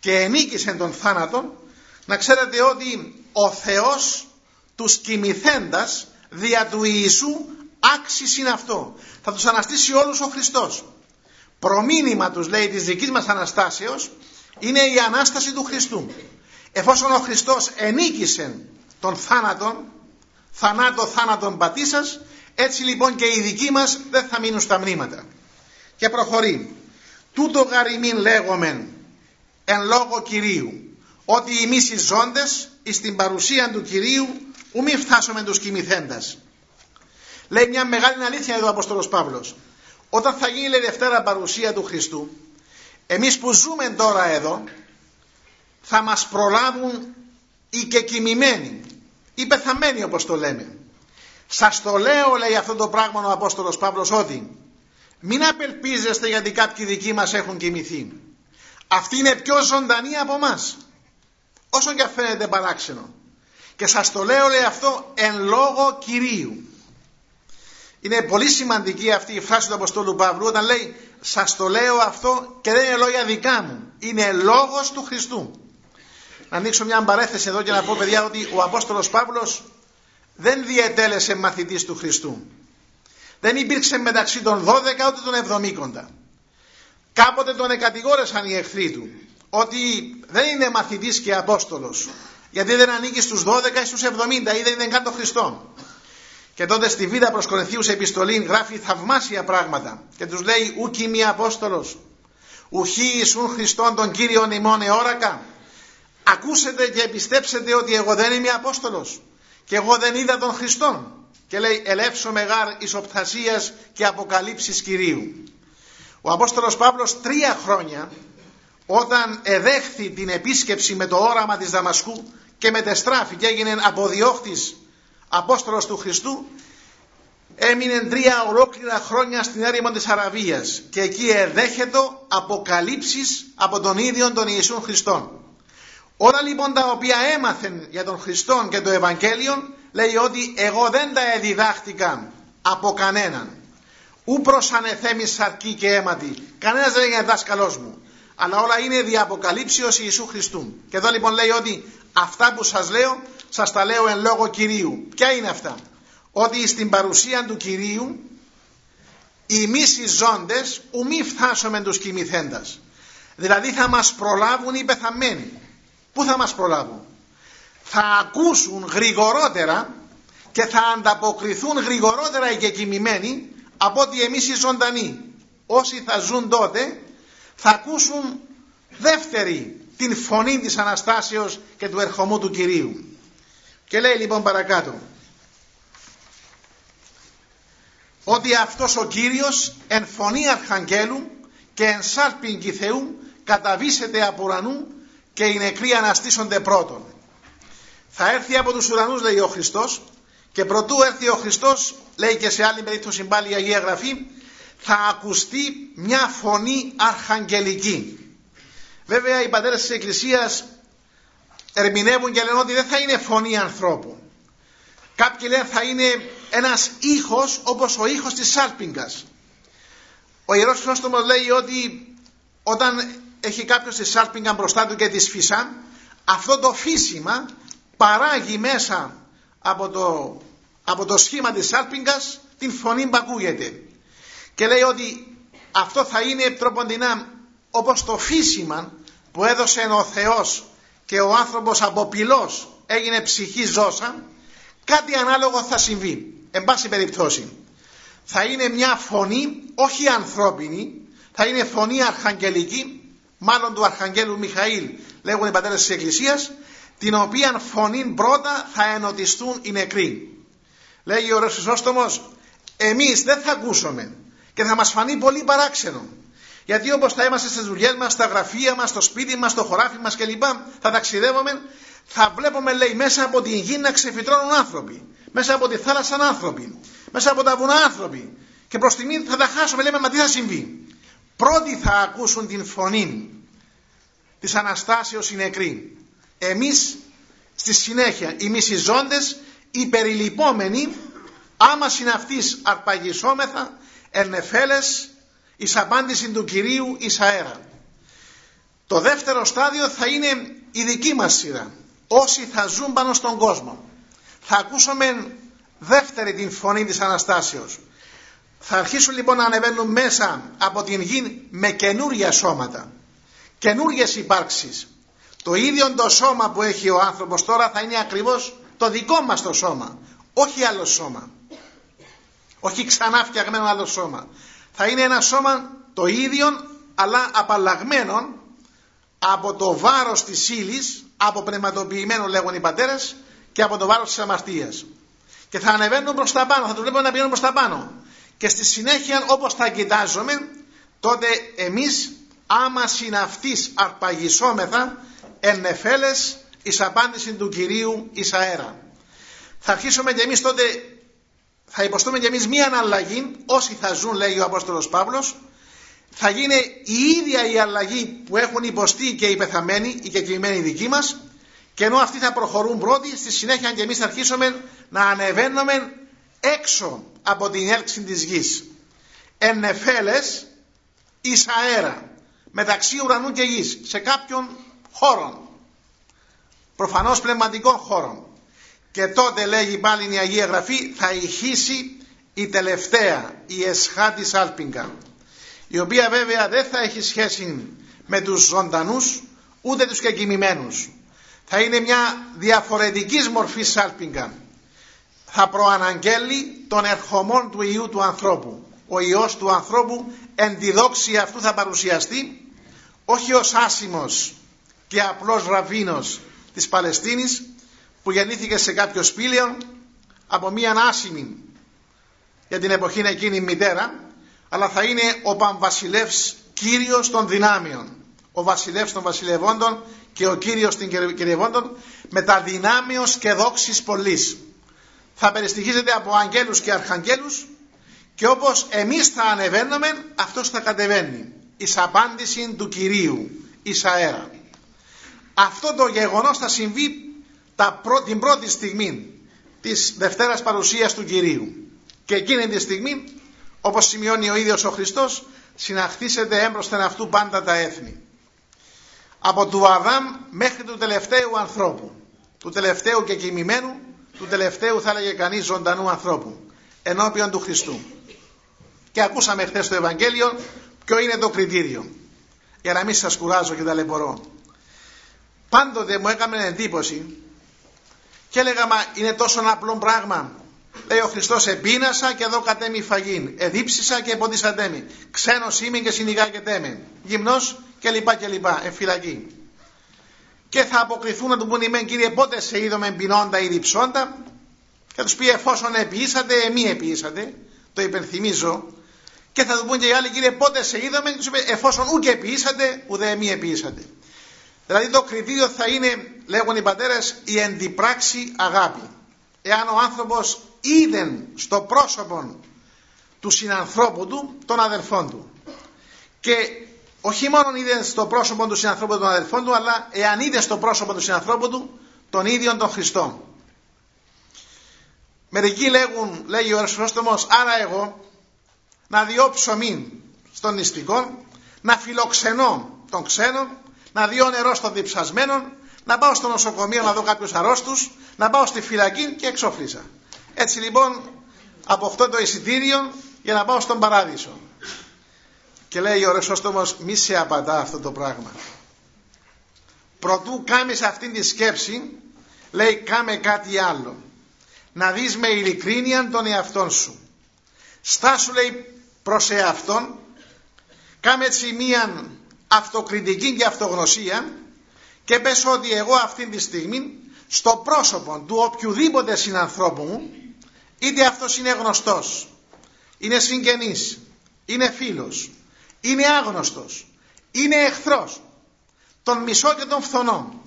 και ενίκησε τον θάνατο, να ξέρετε ότι ο Θεός τους κοιμηθέντας δια του Ιησού άξιση είναι αυτό. Θα τους αναστήσει όλους ο Χριστός. Προμήνυμα τους λέει της δικής μας Αναστάσεως είναι η Ανάσταση του Χριστού. Εφόσον ο Χριστός ενίκησε τον θάνατον, θανάτο θάνατον πατήσας, έτσι λοιπόν και οι δικοί μας δεν θα μείνουν στα μνήματα. Και προχωρεί. Τούτο γαριμήν λέγομεν εν λόγω Κυρίου, ότι εμείς οι ζώντες εις την παρουσία του Κυρίου ου μη φτάσουμε τους κοιμηθέντας. Λέει μια μεγάλη αλήθεια εδώ ο Απόστολος Παύλος. Όταν θα γίνει λέει Δευτέρα παρουσία του Χριστού, εμείς που ζούμε τώρα εδώ, θα μας προλάβουν οι και κοιμημένοι, οι πεθαμένοι όπως το λέμε. Σας το λέω λέει αυτό το πράγμα ο Απόστολος Παύλος ότι μην απελπίζεστε γιατί κάποιοι δικοί μας έχουν κοιμηθεί. Αυτοί είναι πιο ζωντανοί από εμά. Όσο και φαίνεται παράξενο. Και σας το λέω λέει αυτό εν λόγω Κυρίου. Είναι πολύ σημαντική αυτή η φράση του Αποστόλου Παύλου όταν λέει σας το λέω αυτό και δεν είναι λόγια δικά μου. Είναι λόγος του Χριστού. Να ανοίξω μια παρέθεση εδώ και να πω παιδιά ότι ο Απόστολος Παύλος δεν διετέλεσε μαθητής του Χριστού. Δεν υπήρξε μεταξύ των 12 ούτε των 70. Κάποτε τον εκατηγόρεσαν οι εχθροί του ότι δεν είναι μαθητής και Απόστολος γιατί δεν ανήκει στους 12 ή στους 70 ή δεν είναι καν τον Χριστό. Και τότε στη Β' προς Κορινθίους επιστολή γράφει θαυμάσια πράγματα και τους λέει ουκ είμαι Απόστολος ουχή Ιησούν Χριστόν τον Κύριον ημών εόρακα ακούσετε και πιστέψετε ότι εγώ δεν είμαι Απόστολος και εγώ δεν είδα τον Χριστόν. Και λέει ελεύσω μεγάρ ισοπτασίας και αποκαλύψεις Κυρίου ο Απόστολος Παύλος τρία χρόνια όταν εδέχθη την επίσκεψη με το όραμα της Δαμασκού και μετεστράφη και έγινε αποδιώχτης Απόστολος του Χριστού έμεινε τρία ολόκληρα χρόνια στην έρημο της Αραβίας. Και εκεί εδέχεται αποκαλύψεις από τον ίδιο τον Ιησούν Χριστόν. Όλα λοιπόν τα οποία έμαθεν για τον Χριστόν και το Ευαγγέλιο λέει ότι εγώ δεν τα εδιδάχτηκα από κανέναν. Ού προς ανεθέμι σαρκή και αίματι. Κανένας δεν είναι δάσκαλός μου. Αλλά όλα είναι δια αποκαλύψεως Ιησού Χριστού. Και εδώ λοιπόν λέει ότι αυτά που σας λέω σας τα λέω εν λόγω Κυρίου. Ποια είναι αυτά; Ότι στην παρουσία του Κυρίου οι μίσοι ζώντες ου μη φτάσουμε τους κοιμηθέντας. Δηλαδή θα μας προλάβουν οι πεθαμένοι. Πού θα μας προλάβουν; Θα ακούσουν γρηγορότερα και θα ανταποκριθούν γρηγορότερα οι κοιμημένοι από ότι εμείς οι ζωντανοί. Όσοι θα ζουν τότε θα ακούσουν δεύτερη την φωνή της Αναστάσεως και του ερχομού του Κυρίου. Και λέει λοιπόν παρακάτω ότι αυτός ο Κύριος εν φωνή αρχαγγέλου και εν σάλπιν Θεού καταβήσεται από ουρανού και οι νεκροί αναστήσονται πρώτον. Θα έρθει από τους ουρανούς λέει ο Χριστός και προτού έρθει ο Χριστός λέει και σε άλλη περίπτωση πάλι η Αγία Γραφή θα ακουστεί μια φωνή αρχαγγελική. Βέβαια οι πατέρες της Εκκλησίας ερμηνεύουν και λένε ότι δεν θα είναι φωνή ανθρώπου. Κάποιοι λένε θα είναι ένας ήχος όπως ο ήχος της σάλπιγγας. Ο Ιερός Χρόστομος λέει ότι όταν έχει κάποιος τη σάλπιγγα μπροστά του και της σφίσα, αυτό το φύσιμα παράγει μέσα από το, από το σχήμα της σάλπιγγας την φωνή που ακούγεται. Και λέει ότι αυτό θα είναι τροποντινά όπως το φύσιμα που έδωσε ο Θεός και ο άνθρωπος από πυλός έγινε ψυχή ζώσα κάτι ανάλογο θα συμβεί εν πάση περιπτώσει θα είναι μια φωνή όχι ανθρώπινη θα είναι φωνή αρχαγγελική μάλλον του αρχαγγέλου Μιχαήλ λέγουν οι πατέρες της Εκκλησίας την οποία φωνή πρώτα θα ενωτιστούν οι νεκροί λέγει ο Ρωσισόστομος εμείς δεν θα ακούσουμε και θα μας φανεί πολύ παράξενο γιατί όπως θα είμαστε στις δουλειές μας, στα γραφεία μας, στο σπίτι μας, στο χωράφι μας κλπ. Θα ταξιδεύουμε, θα βλέπουμε λέει μέσα από την γη να ξεφυτρώνουν άνθρωποι. Μέσα από τη θάλασσα άνθρωποι. Μέσα από τα βουνά άνθρωποι. Και προς τη θα τα χάσουμε, λέμε, μα τι θα συμβεί; Πρώτοι θα ακούσουν την φωνή της Αναστάσεως οι νεκροί. Εμείς στη συνέχεια, οι μισιζόντες, οι περιλυπόμενοι, άμα συναυτής αρπαγισόμεθα, ερνεφέλες, εις απάντηση του Κυρίου εις αέρα. Το δεύτερο στάδιο θα είναι η δική μας σειρά. Όσοι θα ζουν πάνω στον κόσμο. Θα ακούσουμε δεύτερη την φωνή της Αναστάσεως. Θα αρχίσουν λοιπόν να ανεβαίνουν μέσα από την γη με καινούρια σώματα. Καινούριες υπάρξεις. Το ίδιο το σώμα που έχει ο άνθρωπος τώρα θα είναι ακριβώς το δικό μας το σώμα. Όχι άλλο σώμα. Όχι ξανά φτιαγμένο άλλο σώμα. Θα είναι ένα σώμα το ίδιο αλλά απαλλαγμένο από το βάρος της ύλης, από πνευματοποιημένο λέγουν οι πατέρες και από το βάρος της αμαρτίας. Και θα ανεβαίνουν προς τα πάνω, θα το βλέπουμε να πηγαίνουν προς τα πάνω. Και στη συνέχεια όπως θα κοιτάζουμε, τότε εμείς άμα συναυτής αρπαγισόμεθα εννεφέλες εις απάντηση του Κυρίου εις αέρα. Θα αρχίσουμε και εμείς τότε, θα υποστούμε και εμείς μία αναλλαγή, όσοι θα ζουν λέει ο Απόστολος Παύλος, θα γίνει η ίδια η αλλαγή που έχουν υποστεί και οι πεθαμένοι, οι κεκριμένοι δικοί μας, και ενώ αυτοί θα προχωρούν πρώτοι, στη συνέχεια και εμείς θα αρχίσουμε να ανεβαίνουμε έξω από την έλξη της γης. Εννεφέλες εις αέρα, μεταξύ ουρανού και γης, σε κάποιον χώρο. Προφανώς πνευματικών χώρων. Και τότε λέγει πάλι η Αγία Γραφή θα ηχήσει η τελευταία, η εσχά της Άλπιγκα η οποία βέβαια δεν θα έχει σχέση με τους ζωντανούς ούτε τους κεκοιμημένους. Θα είναι μια διαφορετικής μορφής σάλπιγγα. Θα προαναγγέλει τον ερχομόν του Ιού του ανθρώπου. Ο Υιός του ανθρώπου εν τη δόξη αυτού θα παρουσιαστεί όχι ως άσημος και απλός ραβίνος της Παλαιστίνης που γεννήθηκε σε κάποιο σπήλαιο από μια άσημη για την εποχή εκείνη μητέρα αλλά θα είναι ο Παμβασιλεύς Κύριος των δυνάμεων. Ο βασιλεύς των βασιλευόντων και ο Κύριος των κυριευόντων με τα δυνάμεως και δόξης πολλής. Θα περιστοιχίζεται από αγγέλους και αρχαγγέλους και όπως εμείς θα ανεβαίνουμε αυτός θα κατεβαίνει. Εις απάντηση του Κυρίου, εις αέρα. Αυτό το γεγονός θα συμβεί τα την πρώτη στιγμή της Δευτέρας Παρουσίας του Κυρίου. Και εκείνη τη στιγμή όπως σημειώνει ο ίδιος ο Χριστός συναχθήσετε έμπροσθεν αυτού πάντα τα έθνη από του Αδάμ μέχρι του τελευταίου ανθρώπου του τελευταίου και κοιμημένου του τελευταίου θα έλεγε κανείς ζωντανού ανθρώπου ενώπιον του Χριστού και ακούσαμε χθες το Ευαγγέλιο ποιο είναι το κριτήριο; Για να μην σας κουράζω και ταλαιπωρώ πάντοτε μου έκαμε εντύπωση και έλεγα μα είναι τόσο απλό πράγμα Λέει ο Χριστός, επίνασα και εδώ κατέμει φαγήν. Εδίψισα και εποντήσαντέμι. Ξένος είμαι και συνηγάγεται με. Γυμνός και λοιπά και λοιπά. Εφυλακή. Και θα αποκριθούν να του πούν ημέν κύριε πότε σε είδαμε πεινώντα ή διψώντα. Και τους πει εφόσον επιήσατε, εμεί επιήσατε. Το υπενθυμίζω. Και θα του πούν και οι άλλοι κύριε πότε σε είδαμε. Και τους είπε εφόσον ούτε επιήσατε, ούτε εμεί επιήσατε. Δηλαδή το κριτήριο θα είναι, λέγουν οι πατέρες, η εντυπράξη αγάπη. Εάν ο άνθρωπος είδε στο πρόσωπο του συνανθρώπου του τον αδελφόν του. Και όχι μόνο είδε στο πρόσωπο του συνανθρώπου του τον αδελφόν του, αλλά εάν είδε στο πρόσωπο του συνανθρώπου του τον ίδιο τον Χριστό. Μερικοί λέγουν, λέγει ο Ρεσφρόστομος, άρα εγώ να διώψω μην στον νηστικό, να φιλοξενώ τον ξένο, να διώ νερό στον διψασμένο, να πάω στο νοσοκομείο να δω κάποιους αρρώστους, να πάω στη φυλακή και εξοφλήσα. Έτσι λοιπόν από αυτό το εισιτήριο για να πάω στον παράδεισο. Και λέει ο Ρεσόστομος μη σε απαντά αυτό το πράγμα. Προτού κάμεις αυτήν τη σκέψη λέει κάμε κάτι άλλο. Να δεις με ειλικρίνεια τον εαυτόν σου. Στάσου λέει προς εαυτόν κάμε έτσι μία αυτοκριτική και αυτογνωσία και πες ότι εγώ αυτή τη στιγμή στο πρόσωπο του οποιοδήποτε συνανθρώπου μου είτε αυτός είναι γνωστός, είναι συγγενής, είναι φίλος, είναι άγνωστος, είναι εχθρός, τον μισό και τον φθονό.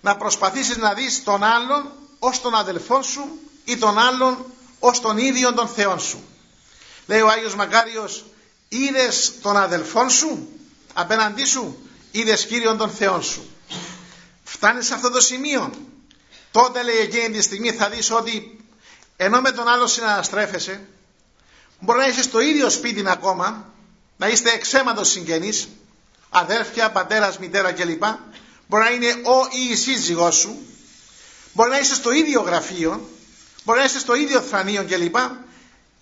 Να προσπαθήσεις να δεις τον άλλον ως τον αδελφό σου ή τον άλλον ως τον ίδιο τον Θεό σου. Λέει ο Άγιος Μακάριος, είδες τον αδελφό σου απέναντί σου, είδες Κύριον τον Θεό σου. Φτάνεις σε αυτό το σημείο, τότε λέει εκείνη τη στιγμή θα δεις ότι ενώ με τον άλλο συναναστρέφεσαι, μπορεί να είσαι στο ίδιο σπίτι ακόμα, να είστε εξαίματος συγγενείς, αδέρφια, πατέρας, μητέρα κλπ. Μπορεί να είναι ο ή η σύζυγός σου. Μπορεί να είσαι στο ίδιο γραφείο. Μπορεί να είσαι στο ίδιο θρανείο κλπ.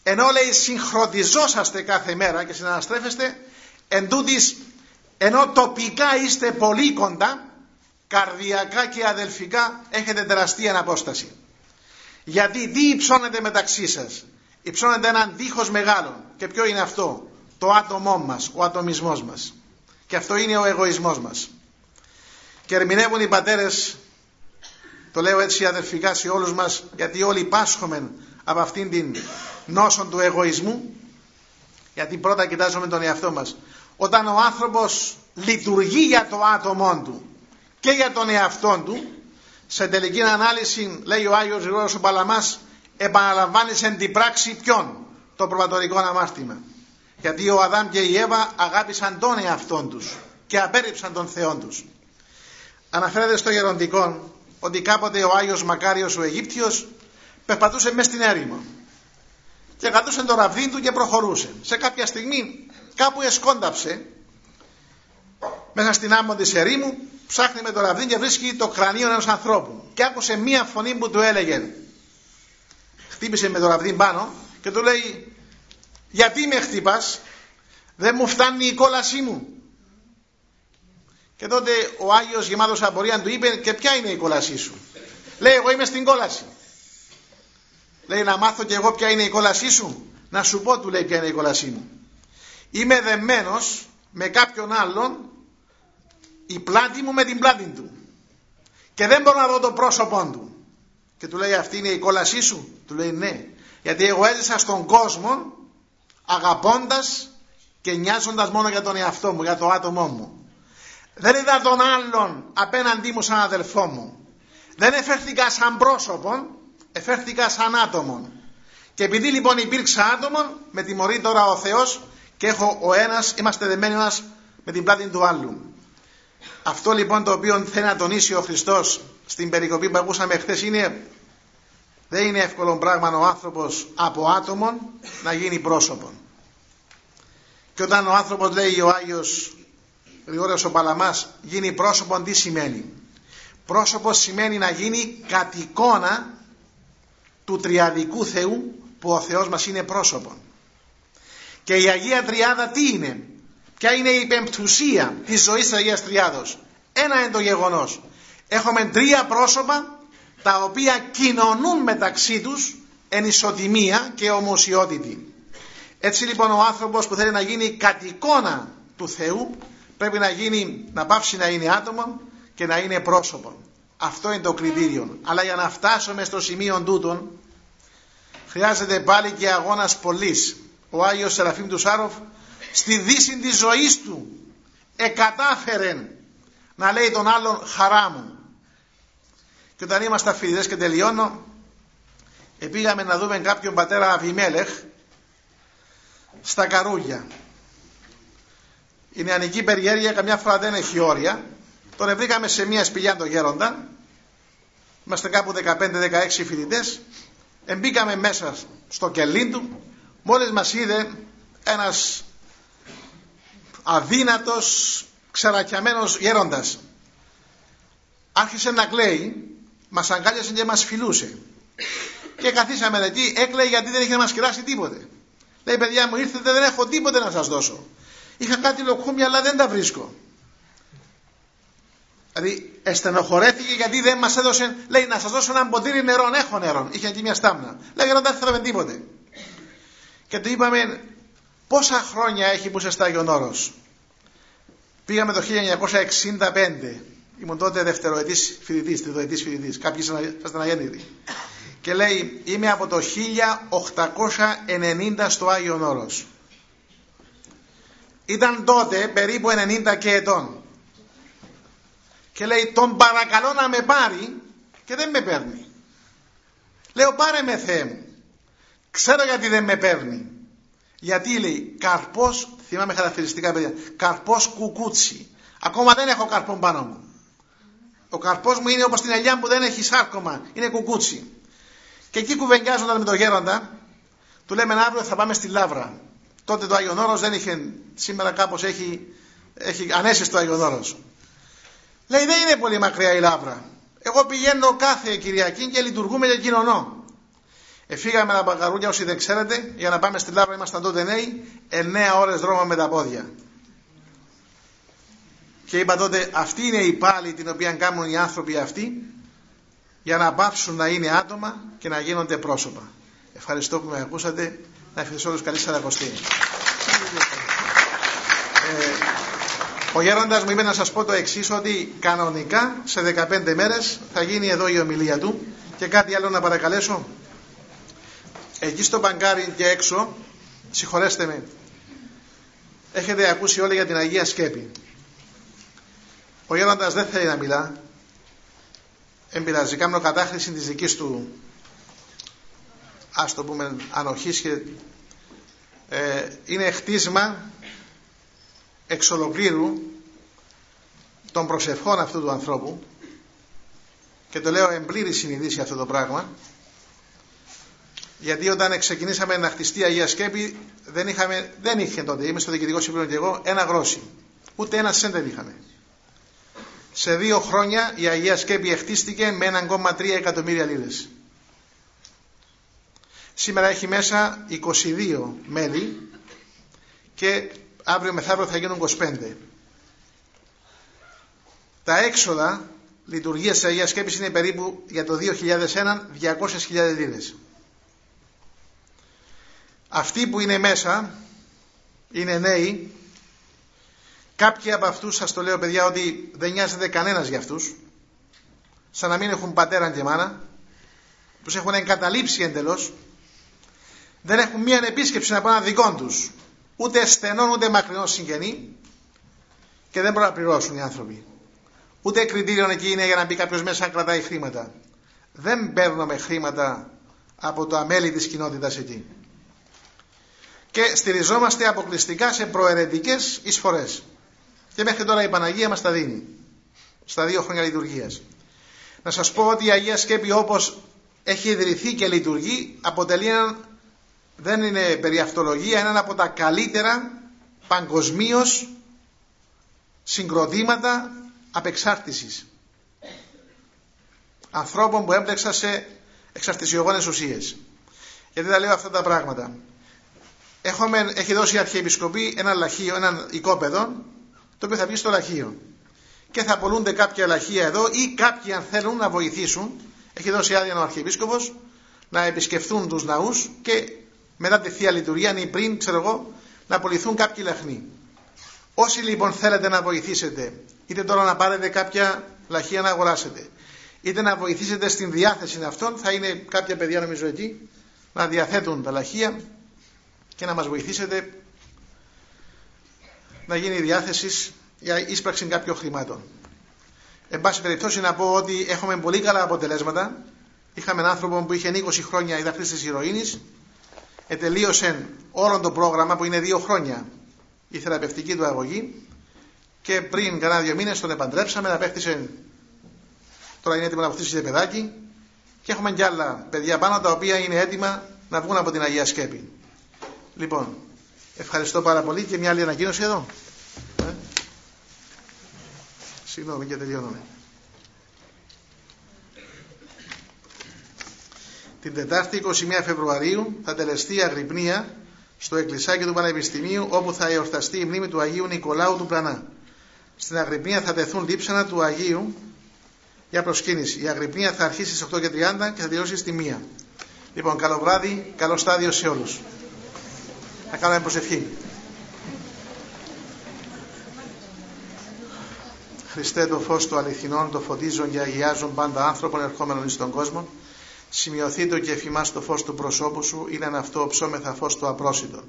Ενώ λέει συγχρονιζόσαστε κάθε μέρα και συναναστρέφεστε, εν τούτης, ενώ τοπικά είστε πολύ κοντά, καρδιακά και αδελφικά έχετε τεραστία απόσταση. Γιατί τι υψώνεται μεταξύ σας; Υψώνεται έναν δίχως μεγάλο. Και ποιο είναι αυτό; Το άτομό μας, ο ατομισμός μας. Και αυτό είναι ο εγωισμός μας. Και ερμηνεύουν οι πατέρες, το λέω έτσι αδελφικά σε όλους μας, γιατί όλοι πάσχομεν από αυτήν την νόσο του εγωισμού, γιατί πρώτα κοιτάζουμε τον εαυτό μας. Όταν ο άνθρωπος λειτουργεί για το άτομό του και για τον εαυτό του, σε τελική ανάλυση λέει ο Άγιος Γρηγόρος ο Παλαμάς επαναλαμβάνει σε την πράξη ποιον; Το προβατορικό αμάρτημα γιατί ο Αδάμ και η Εύα αγάπησαν τον εαυτόν τους και απέρριψαν τον Θεό τους. Αναφέρεται στο γεροντικό ότι κάποτε ο Άγιος Μακάριος ο Αιγύπτιος περπατούσε μέσα στην έρημο. Και κατούσε το ραβδί του και προχωρούσε. Σε κάποια στιγμή κάπου εσκόνταψε μέσα στην άμμο της ερήμου ψάχνει με το ραβδί και βρίσκει το κρανίο ενός ανθρώπου. Και άκουσε μία φωνή που του έλεγε χτύπησε με το ραβδί πάνω και του λέει γιατί με χτύπας δεν μου φτάνει η κόλασή μου και τότε ο Άγιος γεμάτος απορία του είπε και ποια είναι η κόλασή σου; Λέει εγώ είμαι στην κόλαση λέει να μάθω και εγώ ποια είναι η κόλασή σου να σου πω του λέει ποια είναι η κόλασή μου είμαι δεμένος με κάποιον άλλον η πλάτη μου με την πλάτη του και δεν μπορώ να δω το πρόσωπό του και του λέει αυτή είναι η κόλασή σου του λέει ναι γιατί εγώ έζησα στον κόσμο αγαπώντας και νοιάζοντας μόνο για τον εαυτό μου για το άτομό μου. Δεν είδα τον άλλον απέναντί μου σαν αδελφό μου. Δεν εφέρθηκα σαν πρόσωπο εφέρθηκα σαν άτομο και επειδή λοιπόν υπήρξα άτομο με τιμωρεί τώρα ο Θεός και έχω ο ένας είμαστε δεμένοι ένας με την πλάτη του άλλου αυτό λοιπόν το οποίο θέλει να τονίσει ο Χριστός στην περικοπή που ακούσαμε χθες είναι δεν είναι εύκολο πράγμα ο άνθρωπος από άτομον να γίνει πρόσωπο. Και όταν ο άνθρωπος λέει ο Άγιος Γρηγόριος ο Παλαμάς γίνει πρόσωπο τι σημαίνει; Πρόσωπος σημαίνει να γίνει κατ' εικόνα του τριαδικού Θεού που ο Θεός μας είναι πρόσωπο. Και η Αγία Τριάδα τι είναι; Ποια είναι η πεμπτουσία της ζωής της Αγίας Τριάδος; Ένα είναι το γεγονός. Έχουμε τρία πρόσωπα τα οποία κοινωνούν μεταξύ τους εν ισοτιμία και ομοσιότητη. Έτσι λοιπόν ο άνθρωπος που θέλει να γίνει κατ' εικόνα του Θεού πρέπει να, γίνει, να πάψει να είναι άτομο και να είναι πρόσωπο. Αυτό είναι το κριτήριο. Αλλά για να φτάσουμε στο σημείο τούτον χρειάζεται πάλι και αγώνας πολλής. Ο Άγιος Σεραφείμ του Σάροφ στη δύση της ζωής του εκατάφερε να λέει τον άλλον χαρά μου. Και όταν ήμασταν φοιτητές και τελειώνω, πήγαμε να δούμε κάποιον πατέρα Αβιμέλεχ στα Καρούγια. Η νεανική περιέργεια καμιά φορά δεν έχει όρια. Τον βρήκαμε σε μια σπηλιά το γέροντα. Είμαστε κάπου 15-16 φοιτητές. Εμπήκαμε μέσα στο κελί του. Μόλις μας είδε ένας αδύνατος ξερακιαμένος γέροντας άρχισε να κλαίει μας αγκάλιασε και μας φιλούσε και καθίσαμε εκεί έκλαιε γιατί δεν είχε να μας κεράσει τίποτε λέει παιδιά μου ήρθετε δεν έχω τίποτε να σας δώσω είχα κάτι λοκούμια αλλά δεν τα βρίσκω Δηλαδή εστενοχωρέθηκε γιατί δεν μας έδωσε, λέει να σας δώσω ένα ποτήρι νερό, έχω νερό. Είχε εκεί μια στάμνα. Λέει δεν θέλαμε τίποτε. Και του είπαμε πόσα χρόνια έχει που είσαι στα Όρος; Πήγαμε το 1965. Ήμουν τότε δευτεροετής φοιτητής, τριτοετής φοιτητής. Κάποιοι ήσασταν αγέννητοι. Και λέει, είμαι από το 1890 στο Άγιον Όρος. Ήταν τότε περίπου 90 και ετών. Και λέει, τον παρακαλώ να με πάρει και δεν με παίρνει. Λέω, πάρε με Θεέ μου. Ξέρω γιατί δεν με παίρνει. Γιατί λέει, καρπός θυμάμαι χαρακτηριστικά παιδιά, καρπός κουκούτσι. Ακόμα δεν έχω καρπό πάνω μου. Ο καρπός μου είναι όπως την ελιά που δεν έχει σάρκωμα, είναι κουκούτσι. Και εκεί κουβεντιάζονταν με τον γέροντα, του λέμε αύριο θα πάμε στη Λάβρα. Τότε το Άγιον Όρος δεν είχε, σήμερα κάπως έχει Έχει ανέσει το Άγιον Όρος. Λέει δεν είναι πολύ μακριά η Λάβρα. Εγώ πηγαίνω κάθε Κυριακή και λειτουργούμε και κοινωνώ. Εφήγαμε τα μπακαρούλια όσοι δεν ξέρετε για να πάμε στη Λάβρα ήμασταν τότε νέοι 9 ώρες δρόμο με τα πόδια. Και είπα τότε αυτή είναι η πάλη την οποία κάνουν οι άνθρωποι αυτοί για να πάψουν να είναι άτομα και να γίνονται πρόσωπα. Ευχαριστώ που με ακούσατε. Να ευχαριστώ όλους καλή Σαρακοστή. Ε, ο Γέροντας μου είπε να σας πω το εξής ότι κανονικά σε 15 μέρες θα γίνει εδώ η ομιλία του και κάτι άλλο να παρακαλέσω. Εκεί στο μπαγκάρι και έξω, συγχωρέστε με, έχετε ακούσει όλοι για την Αγία Σκέπη. Ο Γέροντας δεν θέλει να μιλά, εμπειράζει, κάνω κατάχρηση της δικής του ας το πούμε ανοχής και ε, είναι χτίσμα εξ ολοκλήρου των προσευχών αυτού του ανθρώπου και το λέω εμπλήρη συνειδήση αυτό το πράγμα γιατί όταν ξεκινήσαμε να χτιστεί η Αγία Σκέπη δεν, είχαμε, δεν είχε τότε, είμαι στο Διοικητικό Συμβούλιο και εγώ, ένα γρόσι. Ούτε ένα σέντ δεν είχαμε. Σε δύο χρόνια η Αγία Σκέπη εχτίστηκε με 1,3 εκατομμύρια λίρες. Σήμερα έχει μέσα 22 μέλη και αύριο μεθαύριο θα γίνουν 25. Τα έξοδα λειτουργίας της Αγίας Σκέπης είναι περίπου για το 2001 200.000 λίρες. Αυτοί που είναι μέσα είναι νέοι Κάποιοι από αυτούς σας το λέω παιδιά ότι δεν νοιάζεται κανένας για αυτούς σαν να μην έχουν πατέρα και μάνα τους έχουν εγκαταλείψει εντελώς δεν έχουν μία επίσκεψη να πάνε δικών τους ούτε στενών ούτε μακρινών συγγενή και δεν μπορούν να πληρώσουν οι άνθρωποι ούτε κριτήριο εκεί είναι για να μπει κάποιος μέσα να κρατάει χρήματα δεν παίρνουμε χρήματα από το αμέλη της κοινότητας εκεί και στηριζόμαστε αποκλειστικά σε προαιρετικές εισφορές και μέχρι τώρα η Παναγία μας τα δίνει. Στα δύο χρόνια λειτουργίας. Να σας πω ότι η Αγία Σκέπη όπως έχει ιδρυθεί και λειτουργεί αποτελεί έναν, δεν είναι περί αυτολογία, έναν από τα καλύτερα παγκοσμίως συγκροτήματα απεξάρτησης. Ανθρώπων που έμπλεξαν σε εξαρτησιογόνες ουσίες. Γιατί τα λέω αυτά τα πράγματα. Έχουμε, έχει δώσει η Αρχιεπισκοπή ένα λαχείο, ένα οικόπεδο το οποίο θα βγει στο λαχείο. Και θα απολούνται κάποια λαχεία εδώ ή κάποιοι αν θέλουν να βοηθήσουν, έχει δώσει άδεια ο Αρχιεπίσκοπος, να επισκεφθούν τους ναούς και μετά τη Θεία Λειτουργία ή πριν, ξέρω εγώ, να απολυθούν κάποιοι λαχνοί. Όσοι λοιπόν θέλετε να βοηθήσετε, είτε τώρα να πάρετε κάποια λαχεία να αγοράσετε, είτε να βοηθήσετε στην διάθεση αυτών, θα είναι κάποια παιδιά νομίζω εκεί, να διαθέτουν τα λαχεία και να μας βοηθήσετε να γίνει διάθεση για ίσπραξη κάποιων χρημάτων. Εν πάση περιπτώσει να πω ότι έχουμε πολύ καλά αποτελέσματα. Είχαμε έναν άνθρωπο που είχε 20 χρόνια ιδρύτης τη ηρωίνης, ετελείωσε όλο το πρόγραμμα που είναι δύο χρόνια η θεραπευτική του αγωγή και πριν κανένα δύο μήνες τον επαντρέψαμε, απέκτησε, τώρα είναι έτοιμο να αποκτήσει παιδάκι και έχουμε και άλλα παιδιά πάνω τα οποία είναι έτοιμα να βγουν από την Αγία Σκέπη. Λοιπόν, Ευχαριστώ πάρα πολύ και μια άλλη ανακοίνωση εδώ. Ε; Συγγνώμη και τελειώνουμε. Την Τετάρτη 21 Φεβρουαρίου θα τελεστεί αγρυπνία στο εκκλησάκι του Πανεπιστημίου όπου θα εορταστεί η μνήμη του Αγίου Νικολάου του Πλανά. Στην αγρυπνία θα τεθούν λείψανα του Αγίου για προσκύνηση. Η αγρυπνία θα αρχίσει στις 8.30 και θα τελειώσει στη 1. Λοιπόν, καλό βράδυ, καλό στάδιο σε όλους. Θα κάνουμε προσευχή. Χριστέ το φως του αληθινών, το φωτίζουν και αγιάζουν πάντα άνθρωπον ερχόμενων εις τον κόσμο. Σημειωθεί το και εφημάς το φως του προσώπου σου, είναι αυτό οψόμεθα φως του απρόσιτον.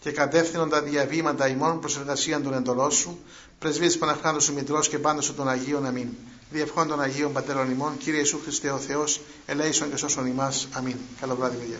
Και κατεύθυνον τα διαβήματα ημών προς εργασία των εντολών σου, πρεσβείες Παναυχάντου σου Μητρός και πάντα σου των Αγίων Αμήν. Διευχών των Αγίων Πατέρων ημών, Κύριε Ιησού Χριστέ ο Θεός, ελέησον και σώσον ημάς. Αμήν. Καλό βράδυ παιδιά.